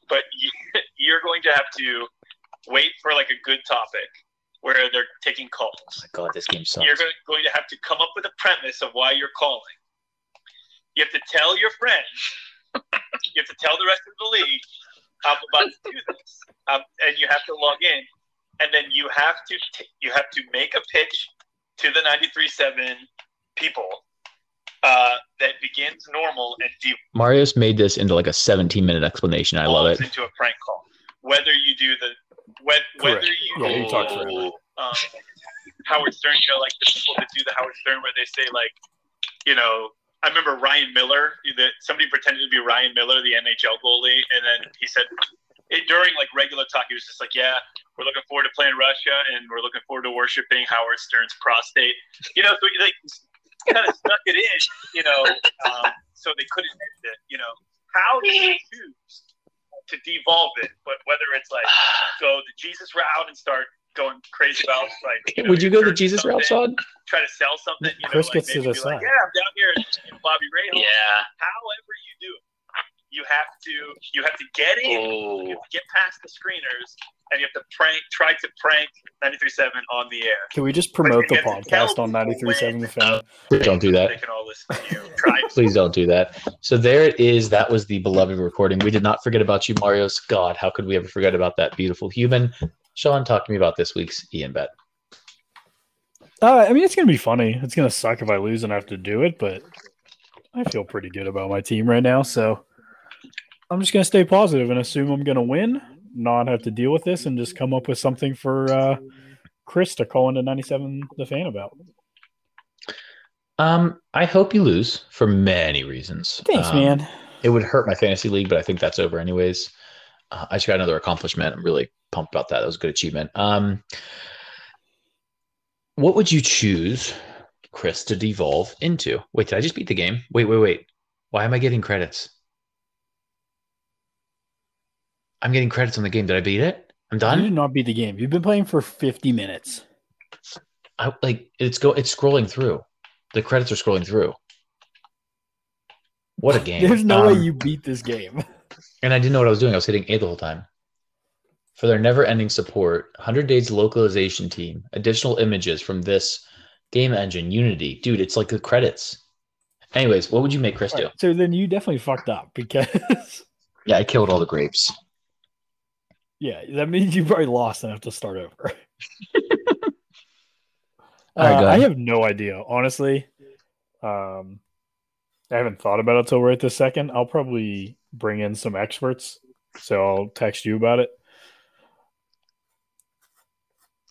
but you, *laughs* you're going to have to wait for like a good topic where they're taking calls. Oh my god, this game sucks. You're going going to have to come up with a premise of why you're calling. You have to tell your friends. *laughs* you have to tell the rest of the league, I'm about to do this, um, and you have to log in, and then you have to t- you have to make a pitch to the 93.7 people uh, that begins normal and deep Mario's made this into like a 17 minute explanation. I love it. into a prank call. Whether you do the whether, whether you Yeah, you talk forever. um, Howard Stern, you know, like the people that do the Howard Stern where they say like, you know, I remember Ryan Miller, that somebody pretended to be Ryan Miller, the NHL goalie, and then he said it, during like regular talk, he was just like, yeah, we're looking forward to playing Russia, and we're looking forward to worshiping Howard Stern's prostate. You know, so he like kind of stuck it in, you know, um, so they couldn't edit it. You know, how do you choose to devolve it, but whether it's like *sighs* go the Jesus route and start going crazy about like know, Would you go the Jesus route, something, Sean? Try to sell something. You know, Chris like gets to maybe be decide. like, yeah, I'm down here in, in Bobby Ray. Yeah. However you do it, you have to you have to get in. You Oh. have to get past the screeners, and you have to prank. Try to prank 93.7 on the air. Can we just promote the you have to tell podcast on people 93.7 The Fan? Please don't do They that. can all listen to you. Try. *laughs* Please don't do that. So there it is. That was the beloved recording. We did not forget about you, Marios. God, how could we ever forget about that beautiful human? Sean, talk to me about this week's Ian bet. Uh, I mean, it's gonna be funny. It's gonna suck if I lose and I have to do it, but I feel pretty good about my team right now. So I'm just gonna stay positive and assume I'm gonna win, not have to deal with this, and just come up with something for uh, Chris to call into 97 the fan about. Um, I hope you lose for many reasons. Thanks, Um, man. It would hurt my fantasy league, but I think that's over anyways. Uh, I just got another accomplishment. I'm really pumped about that. That was a good achievement. Um, what would you choose, Chris, to devolve into? Wait, did I just beat the game? Wait, wait, wait. Why am I getting credits? I'm getting credits on the game. Did I beat it? I'm done. You did not beat the game. You've been playing for 50 minutes. I, like it's go. It's scrolling through. The credits are scrolling through. What a *laughs* game! There's no way Um, you beat this game. *laughs* And I didn't know what I was doing. I was hitting A the whole time. For their never ending support, 100 Days localization team, additional images from this game engine, Unity. Dude, it's like the credits. Anyways, what would you make Chris do? So then you definitely fucked up because *laughs* Yeah, I killed all the grapes. Yeah, that means you probably lost and have to start over. *laughs* Uh, I have no idea, honestly. Um, I haven't thought about it till right this second. I'll probably bring in some experts, so I'll text you about it.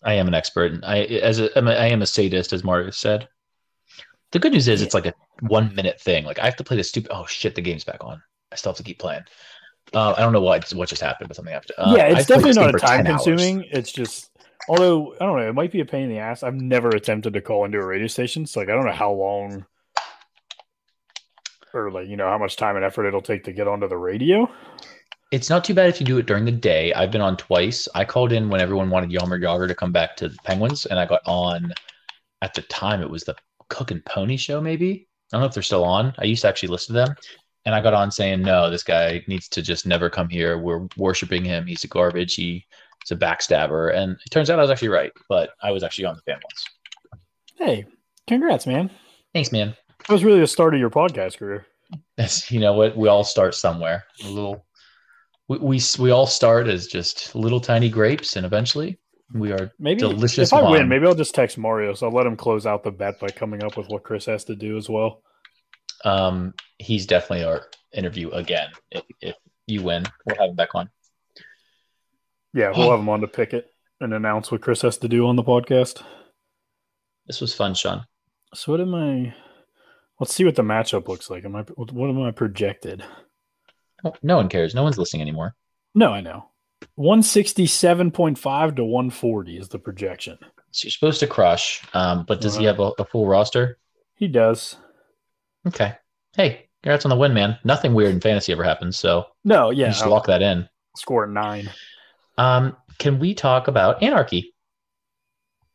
I am an expert. and I as a, I'm a I am a sadist, as Mario said. The good news is it's like a one minute thing. Like I have to play the stupid. Oh shit, the game's back on. I still have to keep playing. Uh, I don't know what what just happened, but something happened. Uh, yeah, it's I've definitely not a time 10 hours. consuming. It's just, although I don't know, it might be a pain in the ass. I've never attempted to call into a radio station, so like I don't know how long or like you know how much time and effort it'll take to get onto the radio. It's not too bad if you do it during the day. I've been on twice. I called in when everyone wanted Jaromir Jagr to come back to the Penguins, and I got on at the time it was the Cook and Pony show, maybe. I don't know if they're still on. I used to actually listen to them. And I got on saying, no, this guy needs to just never come here. We're worshiping him. He's a garbage. He's a backstabber. And it turns out I was actually right, but I was actually on the fan once. Hey, congrats, man! Thanks, man. That was really the start of your podcast career. That's, you know what? We all start somewhere. A little, we, we, we all start as just little tiny grapes, and eventually we are Maybe Delicious if I wine. win, maybe I'll just text Mario. So I'll let him close out the bet by coming up with what Chris has to do as well. Um, he's definitely our interview again. If, if you win, we'll have him back on. Yeah, we'll have him on to pick it and announce what Chris has to do on the podcast. This was fun, Sean. So what am I? Let's see what the matchup looks like. Am I? What am I projected? No- one cares. No one's listening anymore. No, I know. One sixty-seven point five to one forty is the projection. So you're supposed to crush, um, but does he have a, a full roster? He does. Okay. Hey, congrats on the win, man. Nothing weird in fantasy ever happens, so No, yeah, just I'll lock that in. score nine. Um, can we talk about anarchy?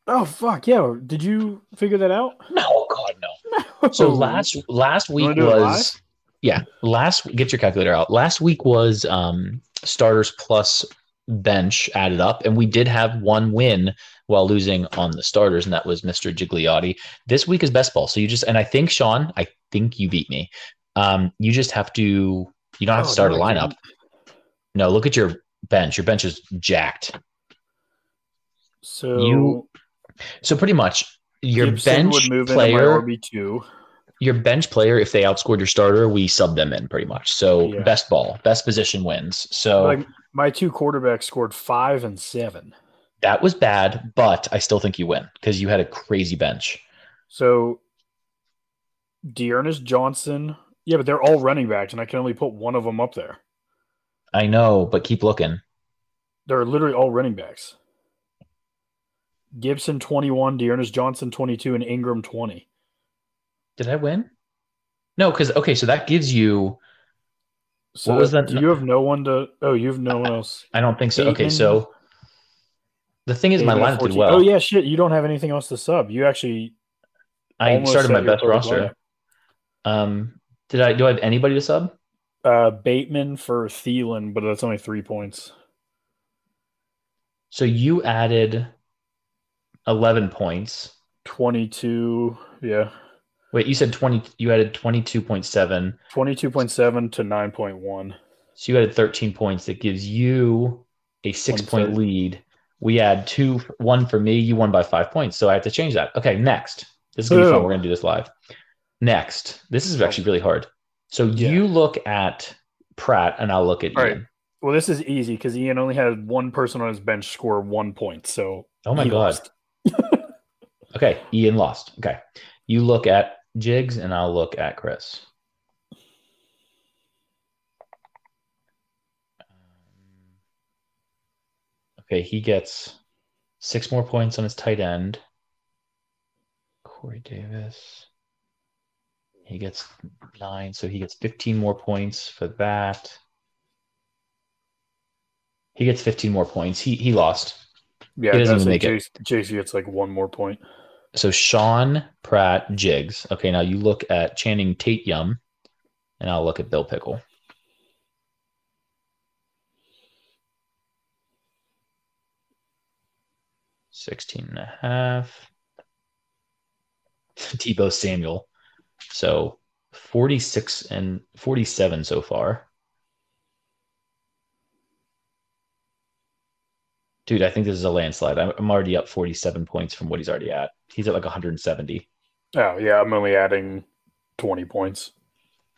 Oh fuck yeah! Did you figure that out? No, God, no. *laughs* So last last week wanna do it was yeah last get your calculator out. Last week was um starters plus bench added up, and we did have one win while losing on the starters, and that was Mr. Gigliotti. This week is best ball, so you just and I think Sean, I think you beat me. Um, you just have to you don't have to Oh, start a no, I lineup. No, look at your bench. Your bench is jacked. So You- So pretty much your Gibson bench would move into player my two. your bench player, if they outscored your starter, we sub them in pretty much. So Yeah. best ball, best position wins. So Like my two quarterbacks scored five and seven. that was bad, but I still think you win because you had a crazy bench. So D'Ernest Johnson. Yeah, but they're all running backs, and I can only put one of them up there. I know, but keep looking. They're literally all running backs. Gibson 21, D'Ernest Johnson 22, and Ingram 20. Did I win? No, because okay, so that gives you So What was that? You have no one to? Oh, you have no one else. I don't think so. Okay, so the thing is, my lineup did well. Oh yeah, shit. You don't have anything else to sub. You actually. I started my best roster. Um, did I? Do I have anybody to sub? Uh, Bateman for Thielen, but that's only three points. So you added eleven points. Twenty-two. Yeah, Wait, you said twenty. You added twenty-two point seven. twenty-two point seven to nine point one. So you added thirteen points. That gives you a six-point lead. We add two, one for me. You won by five points. So I have to change that. Okay, next. This is gonna be fun. We're gonna do this live. Next, this is actually really hard. So Yeah. you look at Pratt, and I'll look at All right. Ian. Well, this is easy because Ian only had one person on his bench score one point. So Oh my god. *laughs* Okay, Ian lost. Okay. You look at Jigs and I'll look at Chris. Okay, he gets six more points on his tight end. Corey Davis. He gets nine, so he gets 15 more points for that. He gets 15 more points. He he lost. Yeah, He it doesn't even make it. Jace, JC gets like one more point. So Sean Pratt Jigs. Okay, now you look at Channing Tate Yum, and I'll look at Bill Pickle. Sixteen and a half. *laughs* Deebo Samuel. So 46 and 47 so far. Dude, I think this is a landslide. I'm, I'm already up 47 points from what he's already at. He's at like 170. Oh yeah, I'm only adding twenty points.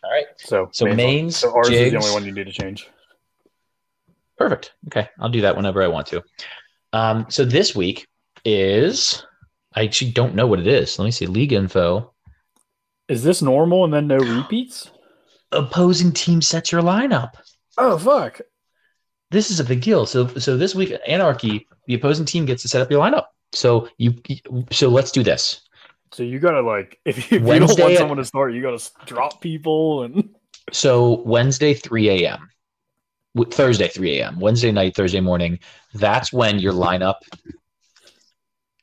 All right. So So Main's- mains, so ours is the only one you need to change. Perfect. Okay. I'll do that whenever I want to. Um, so this week is, I actually don't know what it is. Let me see. League info. Is this normal and then no *gasps* repeats? Opposing team sets your lineup. Oh fuck! This is a big deal. So, so this week, Anarchy, the opposing team gets to set up your lineup. So you, so let's do this. So you gotta like if *laughs* you, if you don't want someone to start, you gotta drop people and *laughs* So Wednesday, 3 a.m. Thursday, 3 a.m. Wednesday night, Thursday morning. That's when your lineup,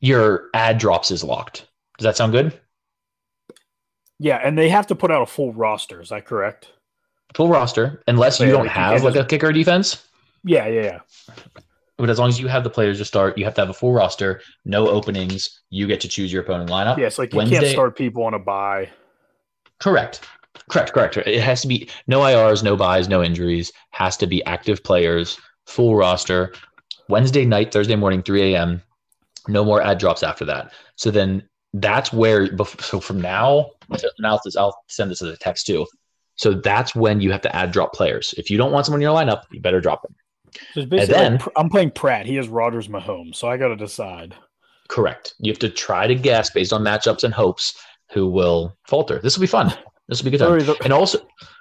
your ad drops is locked. Does that sound good? Yeah, and they have to put out a full roster. Is that correct? Full roster, unless you Yeah, don't like have like a kicker defense. Yeah, yeah, yeah. But as long as you have the players to start, you have to have a full roster, no openings. You get to choose your opponent lineup. Yeah, like you Wednesday- can't start people on a buy. Correct. Correct. Correct. It has to be no IRs, no buys, no injuries. Has to be active players, full roster. Wednesday night, Thursday morning, 3 a.m. No more ad drops after that. So then that's where. So from now, now this- I'll send this as a text too. So that's when you have to add drop players. If you don't want someone in your lineup, you better drop them. So basically then- like, I'm playing Pratt. He has Rodgers Mahomes, so I got to decide. Correct. You have to try to guess based on matchups and hopes who will falter. This will be fun. This will be good time. Sorry, the- And also,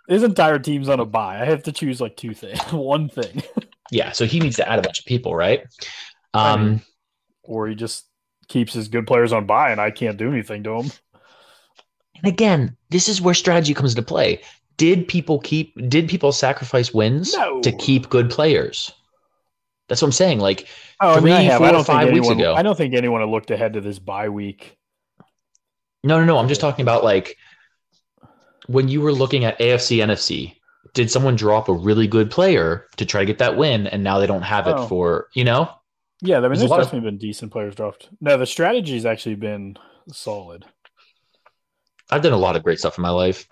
His entire team's on a buy. I have to choose like two things, *laughs* one thing, yeah. So he needs to add a bunch of people, right? I Um, mean- or he just keeps his good players on buy, and I can't do anything to him. And again, this is where strategy comes into play. Did people keep did people sacrifice wins No. to keep good players? That's what I'm saying. Like Oh, I mean, I four, I don't five think weeks anyone, ago. I don't think anyone looked ahead to this bye week. no, no, no. I'm just talking about like when you were looking at AFC, NFC, did someone drop a really good player to try to get that win and now they don't have it Oh. for, you know? Yeah, I mean, There's there's lot of- definitely been decent players dropped. No, the strategy's actually been solid. I've done a lot of great stuff in my life.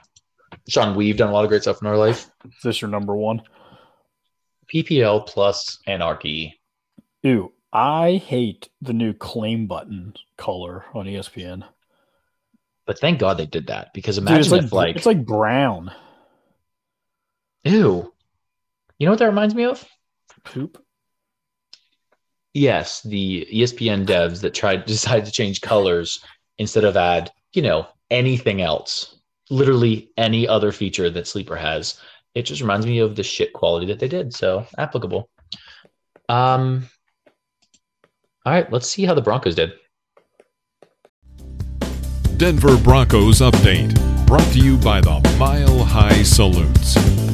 Sean, we've done a lot of great stuff in our life. Is this your number one? PPL plus anarchy. Ew, I hate the new claim button color on ESPN. But thank God they did that because Dude, imagine it's like, if like, it's like brown ew. You know what that reminds me of? poop. Yes, the ESPN devs that tried *laughs* decided to change colors instead of add, you know, anything else. Literally any other feature that Sleeper has. It just reminds me of the shit quality that they did. So applicable. Um all right, let's see how the Broncos did. Denver Broncos update brought to you by the Mile High Salutes.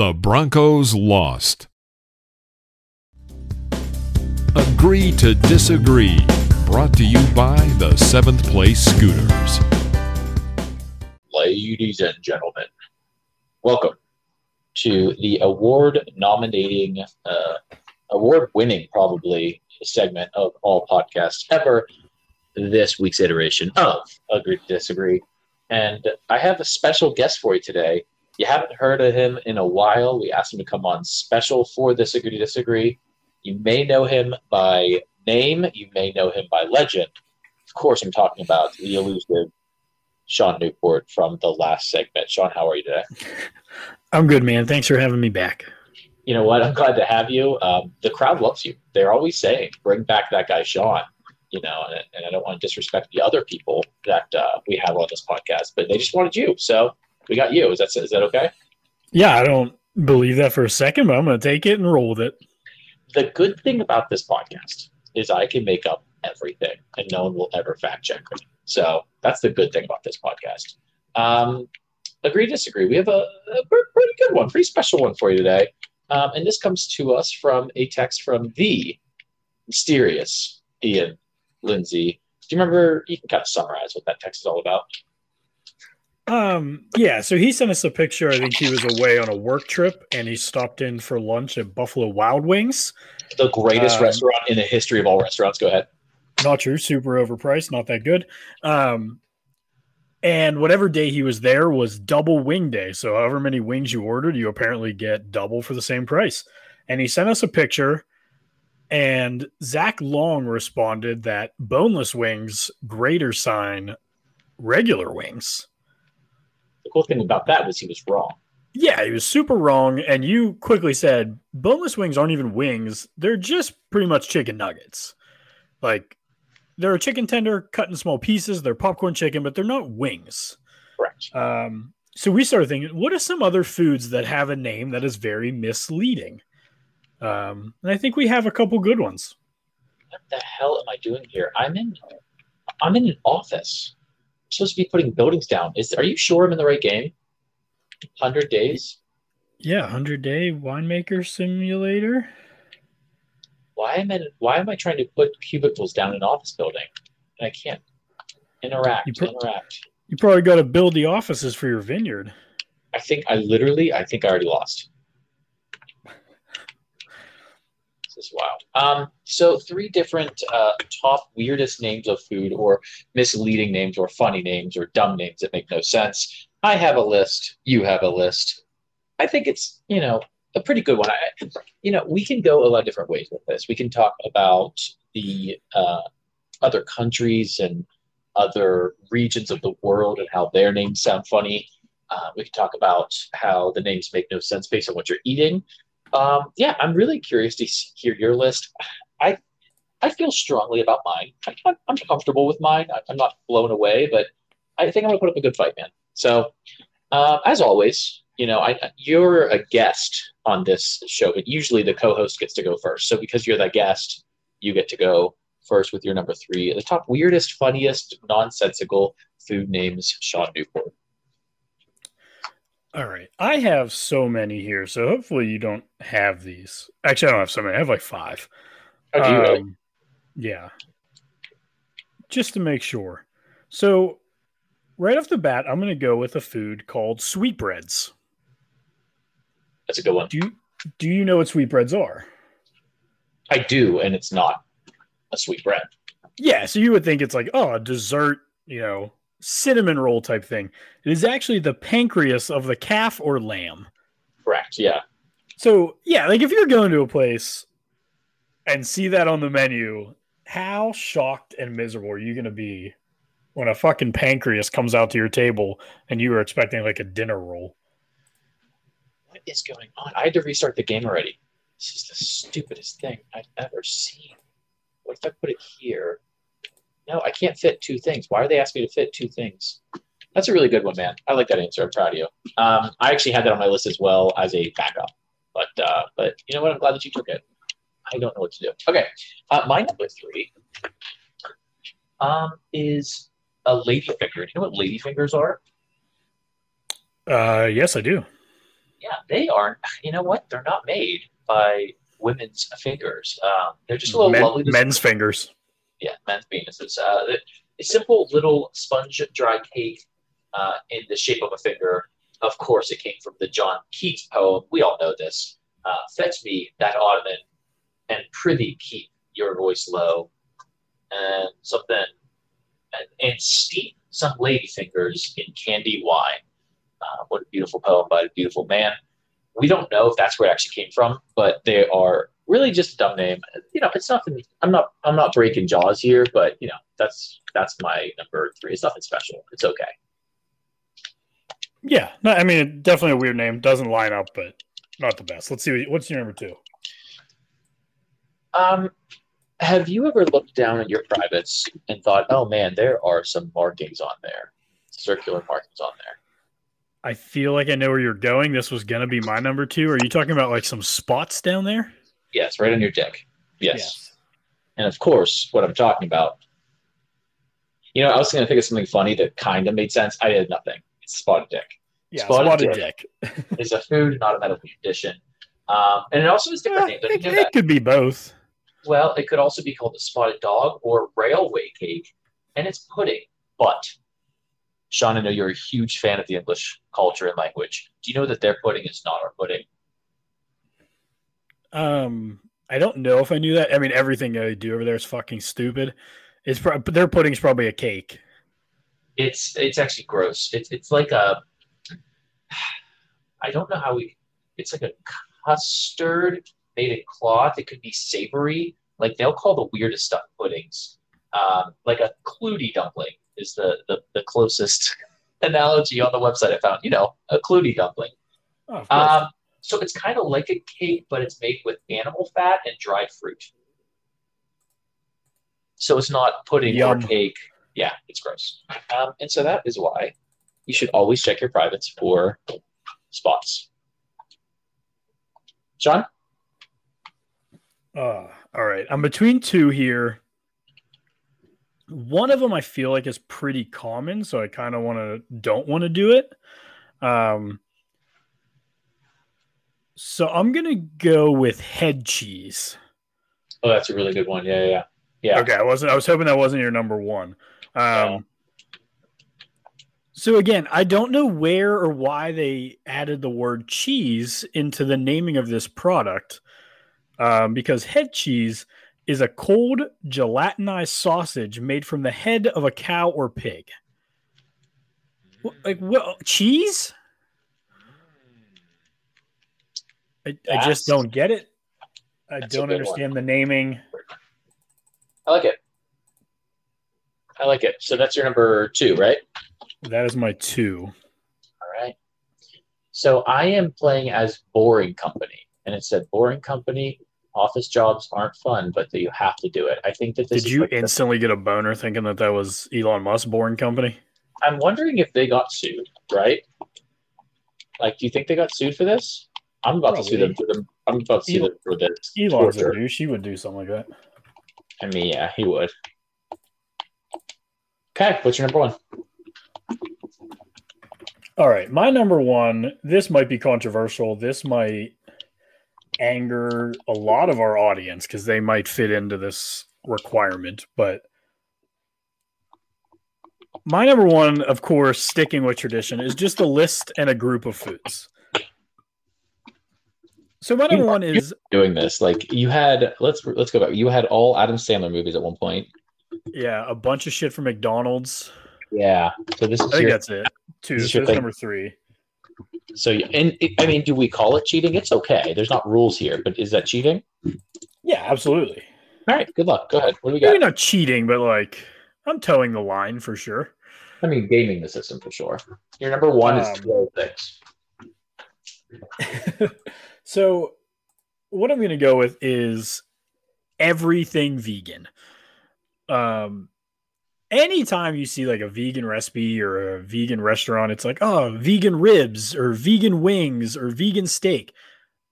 The Broncos lost. Agree to disagree. Brought to you by the seventh place scooters. ladies and gentlemen, welcome to the award nominating, uh, award winning, probably segment of all podcasts ever. This week's iteration of Agree to Disagree. And I have a special guest for you today. You haven't heard of him in a while. We asked him to come on special for this Agree to Disagree. You may know him by name, you may know him by legend. Of course, I'm talking about the elusive Sean Newport from the last segment. Sean, how are you today? *laughs* I'm good, man. Thanks for having me back. You know what? I'm glad to have you. Um, the crowd loves you. They're always saying, "Bring back that guy, Sean." You know, and, and I don't want to disrespect the other people that uh, we have on this podcast, but they just wanted you, so we got you. Is that is that okay? Yeah, I don't believe that for a second, but I'm going to take it and roll with it. The good thing about this podcast is I can make up everything, and no one will ever fact check me. So that's the good thing about this podcast. Um, agree, disagree. We have a, a pretty good one, pretty special one for you today. Um, and this comes to us from a text from the mysterious Ian Lindsay. Do you remember? You can kind of summarize what that text is all about. Um, yeah, so he sent us a picture. I think he was away on a work trip and he stopped in for lunch at Buffalo Wild Wings. The greatest Um, restaurant in the history of all restaurants. Go ahead. Not true, super overpriced, not that good. Um, and whatever day he was there was double wing day. So however many wings you ordered, you apparently get double for the same price. And he sent us a picture, and Zach Long responded that boneless wings greater sign regular wings. The cool thing about that was he was wrong. Yeah, he was super wrong. And you quickly said boneless wings aren't even wings, they're just pretty much chicken nuggets. Like they're a chicken tender cut in small pieces, they're popcorn chicken, but they're not wings. Correct. Um, so we started thinking, what are some other foods that have a name that is very misleading? Um, and I think we have a couple good ones. What the hell am I doing here? I'm in. I'm in an office. Supposed to be putting buildings down. Is are you sure I'm in the right game? Hundred days. Yeah, 100 day winemaker simulator. Why am I? Why am I trying to put cubicles down in an office building? And I can't interact. You pro- interact. You probably got to build the offices for your vineyard. I think I literally. I think I already lost. This is wild. Um, so three different uh, top weirdest names of food, or misleading names, or funny names, or dumb names that make no sense. I have a list. You have a list. I think it's you know a pretty good one. I, you know, we can go a lot of different ways with this. We can talk about the uh, other countries and other regions of the world and how their names sound funny. Uh, we can talk about how the names make no sense based on what you're eating. Um, yeah, I'm really curious to hear your list. I I feel strongly about mine. I, I'm, I'm comfortable with mine. I, I'm not blown away, but I think I'm gonna put up a good fight, man. So, uh, as always, you know, I, you're a guest on this show, but usually the co-host gets to go first. So because you're that guest, you get to go first with your number three. The top weirdest, funniest, nonsensical food names, Sean Newport. All right. I have so many here, so hopefully you don't have these. Actually, I don't have so many. I have like five. Oh, do you really? Um, Yeah. Just to make sure. So, right off the bat, I'm going to go with a food called sweetbreads. That's a good one. Do you do you know what sweetbreads are? I do, and it's not a sweet bread. Yeah, so you would think it's like, oh, a dessert, you know, cinnamon roll type thing. It is actually the pancreas of the calf or lamb. Correct. Yeah. So, yeah, like if you're going to a place and see that on the menu, how shocked and miserable are you going to be when a fucking pancreas comes out to your table and you were expecting like a dinner roll? What is going on? I had to restart the game already. This is the stupidest thing I've ever seen. What if I put it here? No, I can't fit two things. Why are they asking me to fit two things? That's a really good one, man. I like that answer. I'm proud of you. Um, I actually had that on my list as well as a backup, but uh, but you know what? I'm glad that you took it. I don't know what to do. Okay, uh, my number three um, is a lady finger. Do you know what lady fingers are? Uh, yes, I do. Yeah, they aren't. You know what? They're not made by women's fingers. Um, they're just a little Men- lovely. men's fingers. Yeah, men's penises. Uh, a simple little sponge dry cake uh, in the shape of a finger. Of course, it came from the John Keats poem. We all know this. Uh, Fetch me that ottoman, and prithee keep your voice low, and something, and, and steep some lady fingers in candy wine. Uh, what a beautiful poem by a beautiful man. We don't know if that's where it actually came from, but they are really just a dumb name. You know, it's nothing. I'm not. I'm not breaking jaws here, but you know, that's that's my number three. It's nothing special. It's okay. Yeah, no, I mean definitely a weird name. Doesn't line up, but not the best. Let's see. what- What's your number two? Um, have you ever looked down at your privates and thought, "Oh man, there are some markings on there, circular markings on there." I feel like I know where you're going. This was gonna be my number two. Are you talking about like some spots down there? Yes, right on your dick. Yes. And of course, what I'm talking about. You know, I was going to think of something funny that kind of made sense. I did nothing. It's spotted dick. Yeah, Spotted spotted, dick. dick. *laughs* It's a food, not a medical condition. Um, and it also has different Eh, names. It, it could be both. Well, it could also be called a spotted dog or railway cake, and it's pudding. But Sean, I know you're a huge fan of the English culture and language. Do you know that their pudding is not our pudding? Um, I don't know if I knew that. I mean, everything I do over there is fucking stupid. It's pro- their pudding's probably a cake. It's it's actually gross. It's it's like a I don't know how we it's like a custard made in cloth. It could be savory. Like they'll call the weirdest stuff puddings. Um, like a clootie dumpling is the, the the closest *laughs* analogy on the website I found. You know, a clootie dumpling. Oh, of course. Um, so it's kind of like a cake, but it's made with animal fat and dried fruit. So it's not pudding Yum. or cake. Yeah, it's gross. Um, and so that is why you should always check your privates for spots. Sean? Uh, all right. I'm between two here. One of them I feel like is pretty common, so I kind of want to don't want to do it. Um, so I'm gonna go with head cheese. Oh, that's a really good one. Yeah, yeah, yeah. Yeah. Okay, I wasn't. I was hoping that wasn't your number one. Um. So again, I don't know where or why they added the word cheese into the naming of this product, um, because head cheese is a cold gelatinized sausage made from the head of a cow or pig. Like what cheese? I, I just don't get it. I that's don't good one. understand the naming. I like it. I like it. So that's your number two, right? That is my two. All right. So I am playing as Boring Company, and it said Boring Company. Office jobs aren't fun, but you have to do it. I think that this Did you like the- instantly get a boner thinking that that was Elon Musk Boring Company? I'm wondering if they got sued, right? Like, do you think they got sued for this? I'm about to sue them. I'm about to sue them for this. Elon's a torture. douche. He would do something like that. I mean, yeah, he would. Okay, what's your number one? All right, my number one. This might be controversial. This might anger a lot of our audience because they might fit into this requirement. But my number one, of course, sticking with tradition, is just a list and a group of foods. So my number one is Doing this, like you had. Let's let's go back. You had all Adam Sandler movies at one point. yeah, a bunch of shit from McDonald's. Yeah. So this I is think your. that's it. Two. this is So number three. So and I mean, do we call it cheating? It's okay. There's not rules here, but is that cheating? Yeah, absolutely. All right. Good luck. Go ahead. What do we got? Maybe not cheating, but like I'm toeing the line for sure. I mean, gaming the system for sure. Your number one is Um, throw things. *laughs* so what I'm going to go with is everything vegan. Um anytime you see like a vegan recipe or a vegan restaurant it's like oh vegan ribs or vegan wings or vegan steak.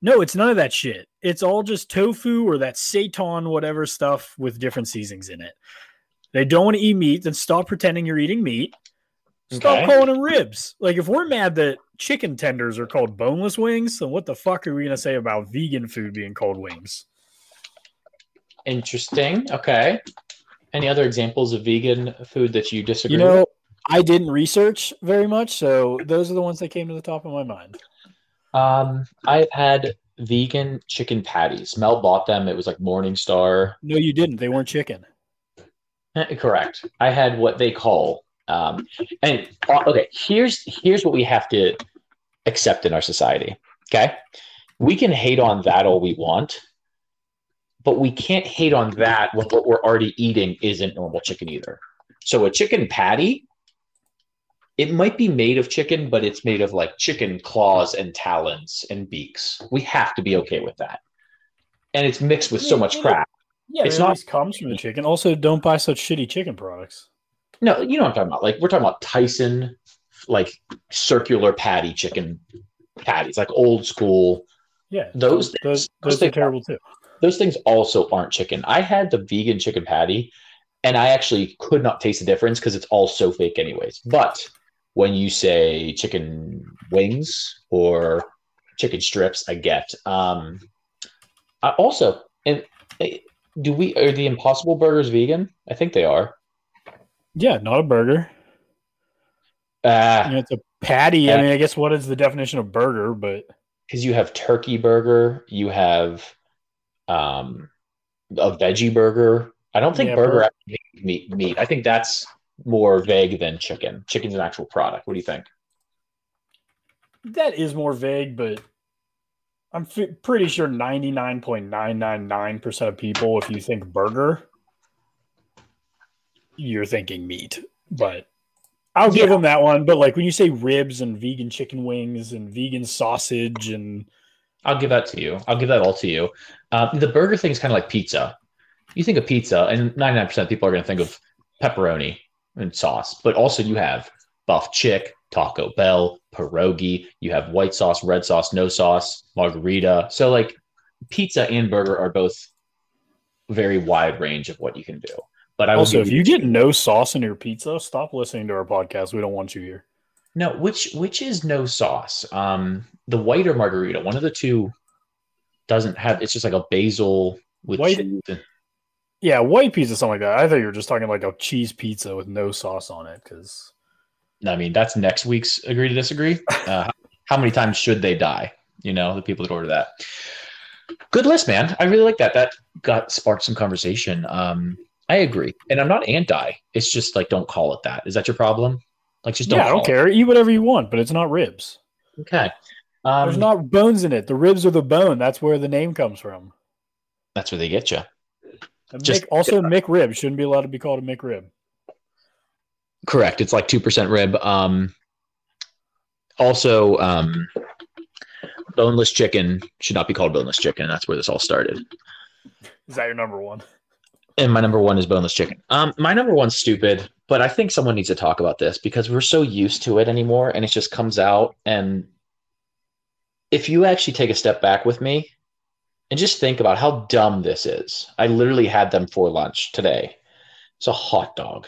No, it's none of that shit. It's all just tofu or that seitan whatever stuff with different seasonings in it. They don't want to eat meat, then stop pretending you're eating meat. Stop Okay. calling them ribs. Like if we're mad that chicken tenders are called boneless wings. So what the fuck are we gonna say about vegan food being called wings? Interesting. Okay. Any other examples of vegan food that you disagree You know, with? I didn't research very much, so those are the ones that came to the top of my mind. Um, I've had vegan chicken patties. Mel bought them. It was like Morningstar. No, you didn't. They weren't chicken. Eh, Correct. I had what they call um, and uh, okay. Here's here's what we have to accept in our society. Okay, we can hate on that all we want, but we can't hate on that when what we're already eating isn't normal chicken either. So a chicken patty, it might be made of chicken, but it's made of like chicken claws and talons and beaks. We have to be okay with that, and it's mixed with so much crap. Yeah, It's it not- comes from the chicken. Also, don't buy such shitty chicken products. No, you know what I'm talking about. Like we're talking about Tyson, like circular patty chicken patties, like old school. Yeah, Those those things- those, those are things- terrible too. Those things also aren't chicken. I had the vegan chicken patty, and I actually could not taste the difference because it's all so fake, anyways. But when you say chicken wings or chicken strips, I get. Um, I also, and eh, do we are the Impossible Burgers vegan? I think they are. Yeah, not a burger. Uh, You know, it's a patty. I mean, I guess what is the definition of burger? But because you have turkey burger, you have um, a veggie burger. I don't think Yeah, burger bur- actually means meat. Meat. I think that's more vague than chicken. Chicken's an actual product. What do you think? that is more vague. But I'm f- pretty sure 99.999% of people, if you think burger, you're thinking meat. But I'll give Yeah. them that one. But like when you say ribs and vegan chicken wings and vegan sausage and I'll give that to you. I'll give that all to you. Uh, the burger thing is kind of like pizza. You think of pizza, and 99% of people are going to think of pepperoni and sauce, but also you have buff chick, Taco Bell, pierogi. You have white sauce, red sauce, no sauce, margarita. So, like, pizza and burger are both very wide range of what you can do. But I also, if you get no sauce in your pizza, stop listening to our podcast. We don't want you here. no, which which is no sauce. Um, the white or margarita, one of the two doesn't have. It's just like a basil with White- cheese and- Yeah, white pizza, something like that. I thought you were just talking like a cheese pizza with no sauce on it. Because I mean, that's next week's agree to disagree. *laughs* Uh, how many times should they die? You know, the people that order that. Good list, man. I really like that. That got sparked some conversation. Um, I agree, and I'm not anti. It's just like don't call it that. Is that your problem? Like, just don't. yeah, I don't call it- care. Eat whatever you want, but it's not ribs. Okay. Um, There's not bones in it. The ribs are the bone. That's where the name comes from. that's where they get you. And Just- Mick, also, McRib shouldn't be allowed to be called a McRib. Correct. It's like two percent rib. Um, also, um, boneless chicken should not be called boneless chicken. That's where this all started. Is that your number one? And my number one is boneless chicken. Um, my number one's stupid, but I think someone needs to talk about this because we're so used to it anymore, and it just comes out. And if you actually take a step back with me and just think about how dumb this is, I literally had them for lunch today. It's a hot dog.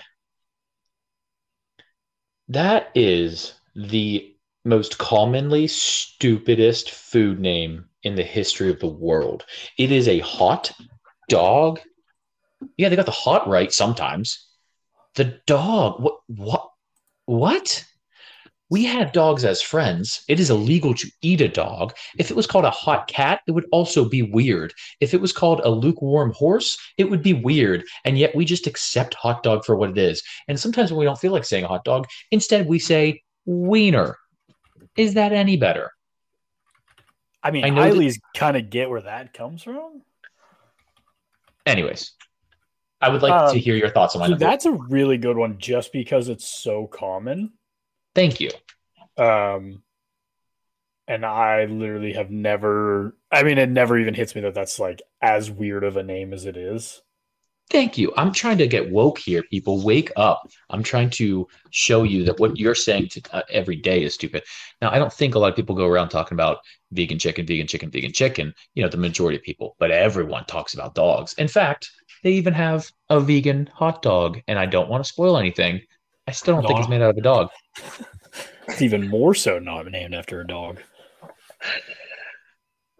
That is the most commonly stupidest food name in the history of the world. It is a hot dog yeah, they got the hot right sometimes. The dog, what, what, what? We have dogs as friends. It is illegal to eat a dog. If it was called a hot cat, it would also be weird. If it was called a lukewarm horse, it would be weird. And yet we just accept hot dog for what it is. And sometimes when we don't feel like saying hot dog, instead we say wiener. Is that any better? I mean, I I, know at least kind of get where that comes from. Anyways, I would like Um, to hear your thoughts on number. that's a really good one just because it's so common. Thank you. Um, and I literally have never, I mean, it never even hits me that that's like as weird of a name as it is. Thank you. I'm trying to get woke here, people. Wake up. I'm trying to show you that what you're saying to, uh, every day is stupid. Now, I don't think a lot of people go around talking about vegan chicken, vegan chicken, vegan chicken, you know, the majority of people, but everyone talks about dogs. In fact, they even have a vegan hot dog, and I don't want to spoil anything. I still don't think it's made out of a dog. *laughs* It's even more so not named after a dog.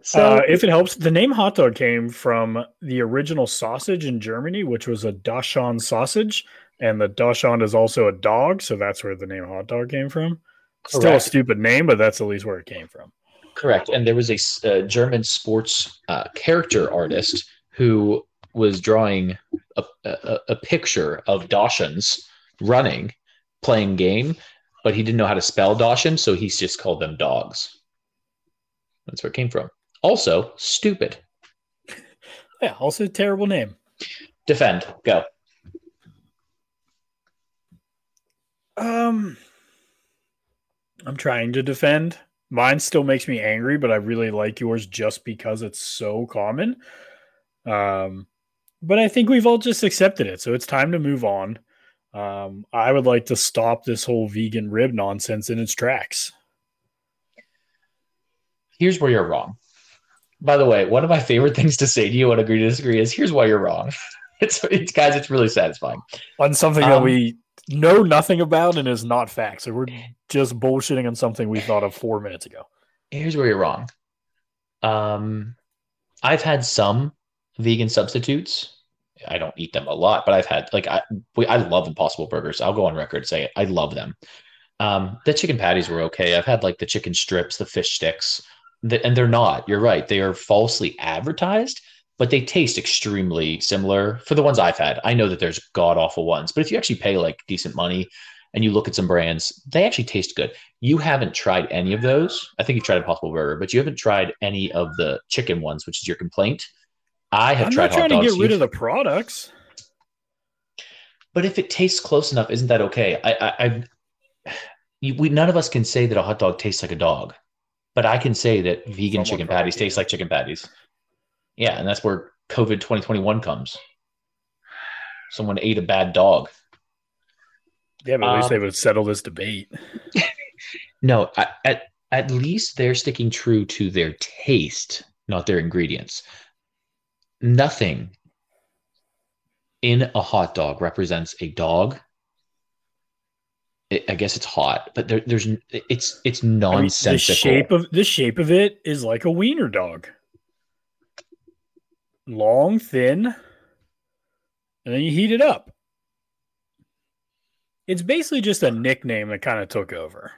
So uh, if it helps, the name hot dog came from the original sausage in Germany, which was a Dachshund sausage, and the Dachshund is also a dog, so that's where the name hot dog came from. Still a stupid name, but that's at least where it came from. Correct. And there was a, uh, German sports uh, character artist who was drawing a, a, a picture of Dachshunds running, playing game, but he didn't know how to spell Dachshund, so he's just called them dogs. That's where it came from. Also, stupid. Yeah, also a terrible name. Defend. Go. Um, I'm trying to defend. Mine still makes me angry, but I really like yours just because it's so common. Um, but I think we've all just accepted it, so it's time to move on. Um, I would like to stop this whole vegan rib nonsense in its tracks. Here's where you're wrong. By the way, one of my favorite things to say to you on agree to disagree is here's why you're wrong. *laughs* It's, it's guys, it's really satisfying. On something that Um, we know nothing about and is not fact. So we're just bullshitting on something we thought of four minutes ago. here's where you're wrong. Um, I've had some vegan substitutes. I don't eat them a lot, but I've had like I we, I love Impossible Burgers. I'll go on record say it. I love them. Um, the chicken patties were okay. I've had like the chicken strips, the fish sticks, the, and they're not. You're right. They are falsely advertised, but they taste extremely similar. For the ones I've had, I know that there's god awful ones, but if you actually pay like decent money and you look at some brands, they actually taste good. You haven't tried any of those. I think you've tried Impossible Burger, but you haven't tried any of the chicken ones, which is your complaint. I have I'm tried not trying hot to get rid You've- of the products. but if it tastes close enough, isn't that okay? I, I, I you, we none of us can say that a hot dog tastes like a dog, but I can say that vegan Someone chicken patties taste like chicken patties. Yeah, and that's where COVID 2021 comes. Someone ate a bad dog. Yeah, but at least Um, they would settle this debate. *laughs* No, I, at at least they're sticking true to their taste, not their ingredients. Nothing in a hot dog represents a dog. I guess it's hot, but there, there's it's it's I mean, the shape of the shape of it is like a wiener dog. Long, thin, and then you heat it up. It's basically just a nickname that kind of took over.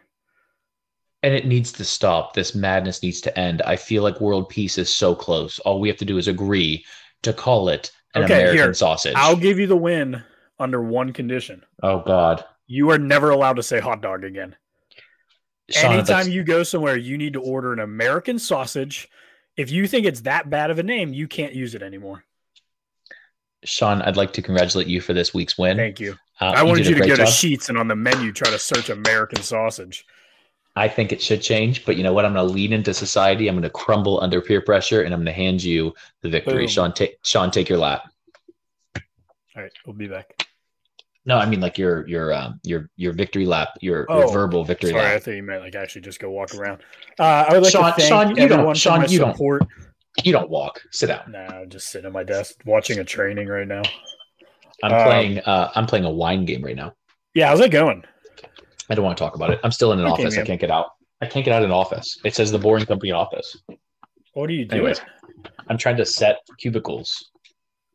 And it needs to stop. This madness needs to end. I feel like world peace is so close. All we have to do is agree to call it an Okay, American here. sausage. I'll give you the win under one condition. oh God, You are never allowed to say hot dog again. Anytime that's- you go somewhere, you need to order an American sausage. If you think it's that bad of a name, you can't use it anymore. Sean, I'd like to congratulate you for this week's win. Thank you. Uh, I wanted did you to go to. Sheetz and on the menu try to search American sausage. I think it should change, but you know what? I'm going to lean into society. I'm going to crumble under peer pressure, and I'm going to hand you the victory. Boom. Sean, take Sean, take your lap. All right, we'll be back. No, I mean like your your um your your victory lap, your, Oh, your verbal victory lap. Sorry, I thought you meant like actually just go walk around. Uh, I would like Sean- to thank Sean, you don't- Sean, you don't. support. You don't walk. Sit down. No, nah, just sitting at my desk watching a training right now. I'm Um, playing. Uh, I'm playing a wine game right now. Yeah, how's it going? I don't want to talk about it. I'm still in an Okay, office. I can't get out. I can't get out of an office. It says the boring company office. What are you doing? Anyways, I'm trying to set cubicles.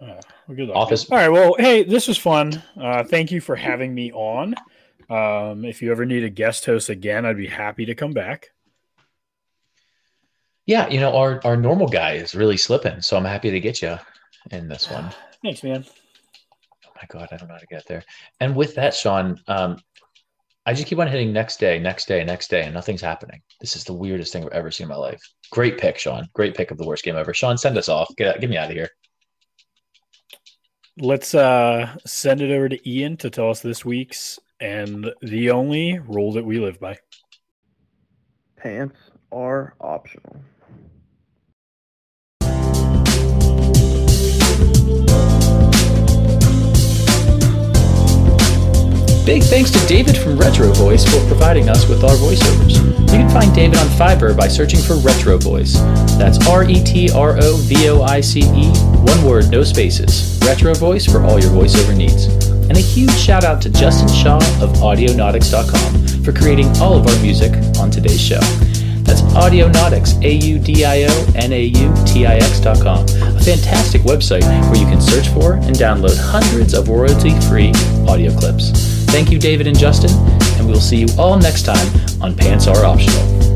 Oh, well, good luck. Office. All right. Well, hey, this was fun. Uh, thank you for having me on. Um, if you ever need a guest host again, I'd be happy to come back. Yeah, you know our our normal guy is really slipping, so I'm happy to get you in this one. *sighs* Thanks, man. Oh my god, I don't know how to get there. And with that, Sean, um, I just keep on hitting next day, next day, next day, and nothing's happening. This is the weirdest thing I've ever seen in my life. Great pick, Sean. Great pick of the worst game ever. Sean, send us off. Get get me out of here. Let's uh, send it over to Ian to tell us this week's and the only rule that we live by. Pants are optional. Big thanks to David from Retro Voice for providing us with our voiceovers. You can find David on Fiverr by searching for Retro Voice. That's R E T R O V O I C E, one word, no spaces. Retro Voice for all your voiceover needs. And a huge shout out to Justin Shaw of Audionautix.com for creating all of our music on today's show. That's Audionautix, A U D I O N A U T I X.com, a fantastic website where you can search for and download hundreds of royalty free audio clips. Thank you, David and Justin, and we will see you all next time on Pants Are Optional.